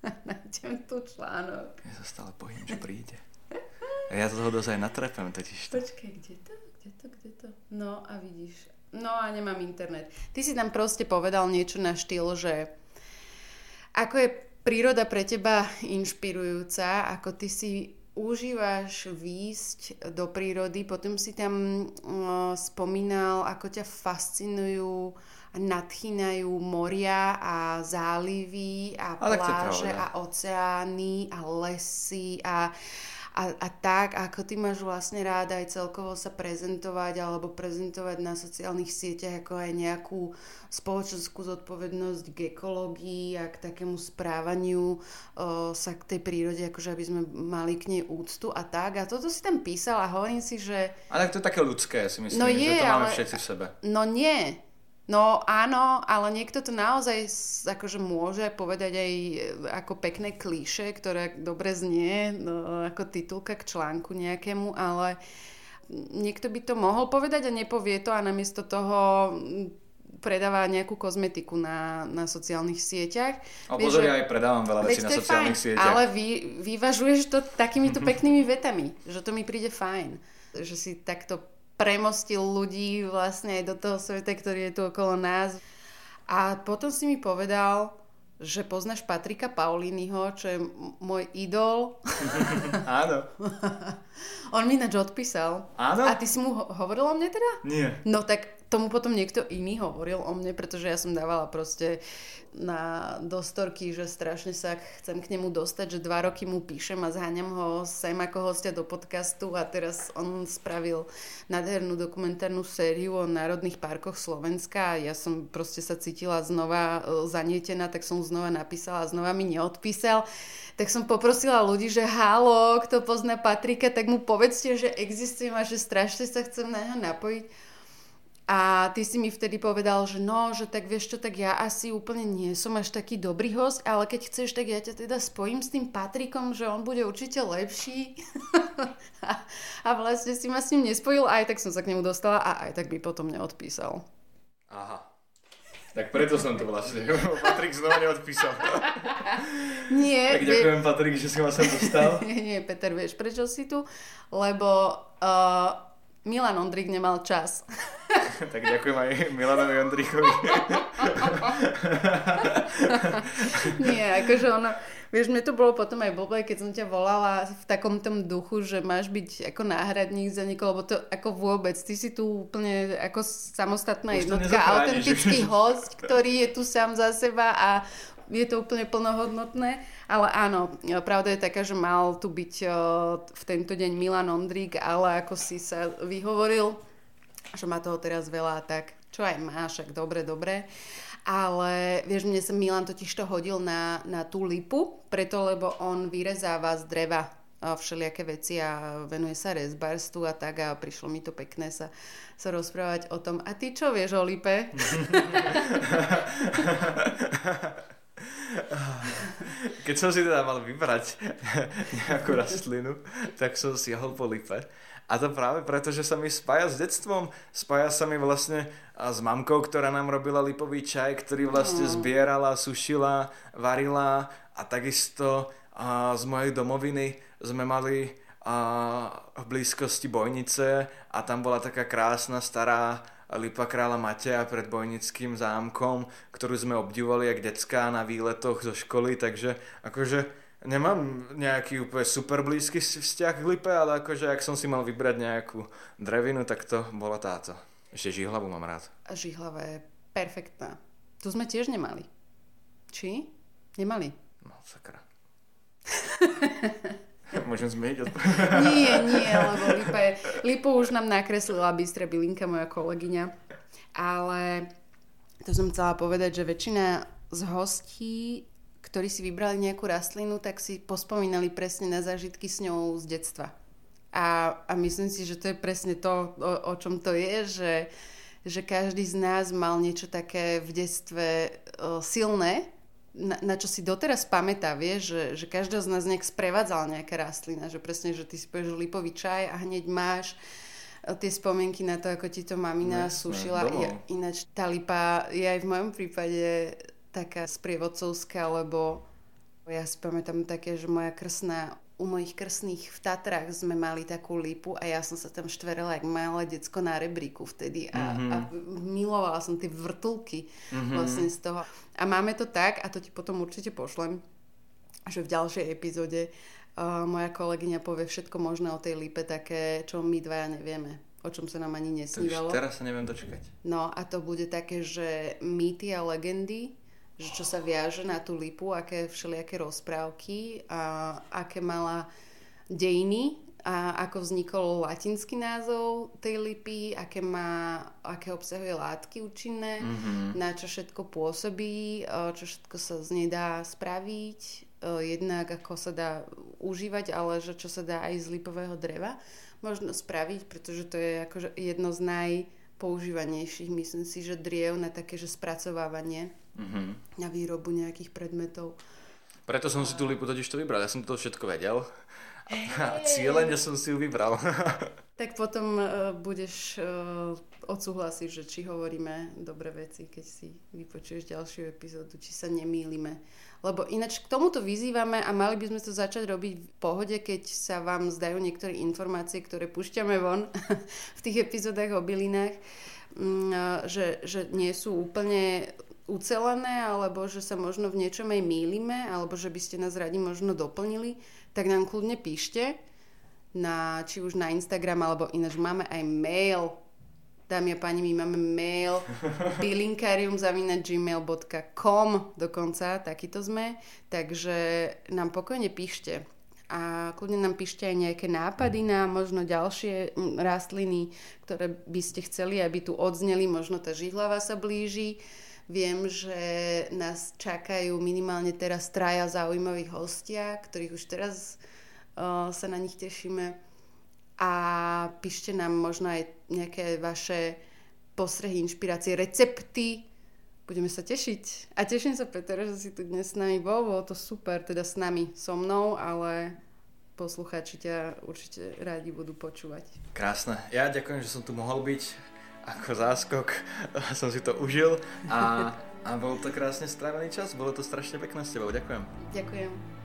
a [laughs] nájdem tu článok. Ja sa stále bojím, že príde. A ja toho dosť aj natrepem totiž. Počkaj, kde to? Kde to? Kde to? No a vidíš. No a nemám internet. Ty si tam proste povedal niečo na štýl, že ako je príroda pre teba inšpirujúca, ako ty si užívaš výjsť do prírody, potom si tam uh, spomínal, ako ťa fascinujú a nadchýnajú moria a zálivy a pláže a oceány a lesy a a, a tak, ako ty máš vlastne rád aj celkovo sa prezentovať alebo prezentovať na sociálnych sieťach ako aj nejakú spoločenskú zodpovednosť k ekológii a k takému správaniu o, sa k tej prírode, akože aby sme mali k nej úctu a tak. A toto si tam písal a hovorím si, že... Ale to je také ľudské, si myslím, no je, že to máme ale... všetci v sebe. No nie, No áno, ale niekto to naozaj akože môže povedať aj e, ako pekné klíše, ktoré dobre znie no, ako titulka k článku nejakému, ale niekto by to mohol povedať a nepovie to a namiesto toho predáva nejakú kozmetiku na, na sociálnych sieťach. A pozor, ja aj predávam veľa vecí na sociálnych fajn, sieťach. Ale vy, vyvažuješ to takýmito [laughs] peknými vetami, že to mi príde fajn. Že si takto premostil ľudí vlastne aj do toho sveta, ktorý je tu okolo nás. A potom si mi povedal, že poznáš Patrika Paulínyho, čo je môj idol. [laughs] Áno. [laughs] On mi ináč odpísal. Áno? A ty si mu ho- hovoril o mne teda? Nie. No tak tomu potom niekto iný hovoril o mne, pretože ja som dávala proste na dostorky, že strašne sa chcem k nemu dostať, že dva roky mu píšem a zháňam ho sem ako hostia do podcastu a teraz on spravil nádhernú dokumentárnu sériu o národných parkoch Slovenska a ja som proste sa cítila znova e, zanietená, tak som znova napísala a znova mi neodpísal. Tak som poprosila ľudí, že halo, kto pozná Patrika, tak mu povedzte, že existujem a že strašne sa chcem na neho napojiť. A ty si mi vtedy povedal, že no, že tak vieš čo, tak ja asi úplne nie som až taký dobrý host, ale keď chceš, tak ja ťa teda spojím s tým Patrikom, že on bude určite lepší. a, [laughs] a vlastne si ma s ním nespojil, aj tak som sa k nemu dostala a aj tak by potom neodpísal. Aha. Tak preto som to vlastne. [laughs] Patrik znova neodpísal. [laughs] Nie. Tak ďakujem, vie... Patrik, že si ma sem dostal. nie, nie, Peter, vieš, prečo si tu? Lebo uh, Milan Ondrik nemal čas. [laughs] tak ďakujem aj Milanovi Ondrichovi. [laughs] Nie, akože ono, vieš, mne to bolo potom aj blbé, keď som ťa volala v takom tom duchu, že máš byť ako náhradník za niekoho, lebo to ako vôbec, ty si tu úplne ako samostatná Už jednotka, autentický host, ktorý je tu sám za seba a je to úplne plnohodnotné, ale áno, pravda je taká, že mal tu byť v tento deň Milan Ondrík, ale ako si sa vyhovoril, že má toho teraz veľa, tak čo aj máš, ak dobre, dobre. Ale vieš, mne sa Milan totiž to hodil na, na tú lipu, preto lebo on vyrezáva z dreva všelijaké veci a venuje sa rezbarstvu a tak a prišlo mi to pekné sa, sa rozprávať o tom. A ty čo vieš o lipe? [laughs] [laughs] keď som si teda mal vybrať [laughs] nejakú rastlinu, tak som siahol po lipe. A to práve preto, že sa mi spája s detstvom. Spája sa mi vlastne s mamkou, ktorá nám robila lipový čaj, ktorý vlastne zbierala, sušila, varila a takisto z mojej domoviny sme mali v blízkosti Bojnice a tam bola taká krásna stará Lipa kráľa Mateja pred Bojnickým zámkom, ktorú sme obdivovali jak decká na výletoch zo školy, takže akože nemám nejaký úplne super blízky vzťah k Lipe, ale akože ak som si mal vybrať nejakú drevinu, tak to bola táto. Ešte žihlavu mám rád. A žihlava je perfektná. Tu sme tiež nemali. Či? Nemali. No, sakra. [laughs] [laughs] Môžem zmeniť [laughs] Nie, nie, lebo Lipa je, Lipu už nám nakreslila Bystre Bilinka, moja kolegyňa. Ale to som chcela povedať, že väčšina z hostí, ktorí si vybrali nejakú rastlinu, tak si pospomínali presne na zážitky s ňou z detstva. A, a myslím si, že to je presne to, o, o čom to je, že, že každý z nás mal niečo také v detstve o, silné, na, na čo si doteraz pamätá, vie, že, že každého z nás nejak sprevádzala nejaká rastlina, že presne, že ty si povieš lipový čaj a hneď máš e, tie spomienky na to, ako ti to mamina ne, sušila. Ne, ja, ináč tá lipa je aj v mojom prípade taká sprievodcovská, lebo ja si pamätám také, že moja krsná u mojich krsných v Tatrách sme mali takú lipu a ja som sa tam štverela jak malé decko na rebríku vtedy a, mm-hmm. a milovala som tie vrtulky mm-hmm. vlastne z toho. A máme to tak, a to ti potom určite pošlem, že v ďalšej epizóde uh, moja kolegyňa povie všetko možné o tej lipe také, čo my dvaja nevieme o čom sa nám ani nesnívalo. teraz sa neviem dočkať. No a to bude také, že mýty a legendy, že čo sa viaže na tú lipu, aké všelijaké rozprávky a aké mala dejiny a ako vznikol latinský názov tej lipy, aké, má, aké obsahuje látky účinné, mm-hmm. na čo všetko pôsobí, čo všetko sa z nej dá spraviť, jednak ako sa dá užívať, ale že čo sa dá aj z lipového dreva možno spraviť, pretože to je akože jedno z najpoužívanejších, myslím si, že driev na také, že spracovávanie mm-hmm. na výrobu nejakých predmetov. Preto som si tú lipu totiž to vybral. Ja som to všetko vedel. A cieľene som si ju vybral. [laughs] tak potom uh, budeš uh, odsúhlasiť, že či hovoríme dobré veci, keď si vypočuješ ďalšiu epizódu, či sa nemýlime. Lebo ináč k tomuto vyzývame a mali by sme to začať robiť v pohode, keď sa vám zdajú niektoré informácie, ktoré pušťame von [laughs] v tých epizódach o bylinách, um, že, že nie sú úplne ucelené, alebo že sa možno v niečom aj mýlime, alebo že by ste nás radi možno doplnili, tak nám kľudne píšte, na, či už na Instagram, alebo ináč máme aj mail. Dámy a páni, my máme mail [laughs] bilinkarium.gmail.com dokonca, takýto sme. Takže nám pokojne píšte. A kľudne nám píšte aj nejaké nápady na možno ďalšie rastliny, ktoré by ste chceli, aby tu odzneli. Možno tá žihlava sa blíži Viem, že nás čakajú minimálne teraz traja zaujímaví hostia, ktorých už teraz sa na nich tešíme. A píšte nám možno aj nejaké vaše postrehy, inšpirácie, recepty. Budeme sa tešiť. A teším sa, Peter, že si tu dnes s nami bol. Bolo to super, teda s nami, so mnou, ale poslucháči ťa určite rádi budú počúvať. Krásne. Ja ďakujem, že som tu mohol byť ako záskok [laughs] som si to užil a, a bol to krásne strávený čas, bolo to strašne pekné s tebou, ďakujem. Ďakujem.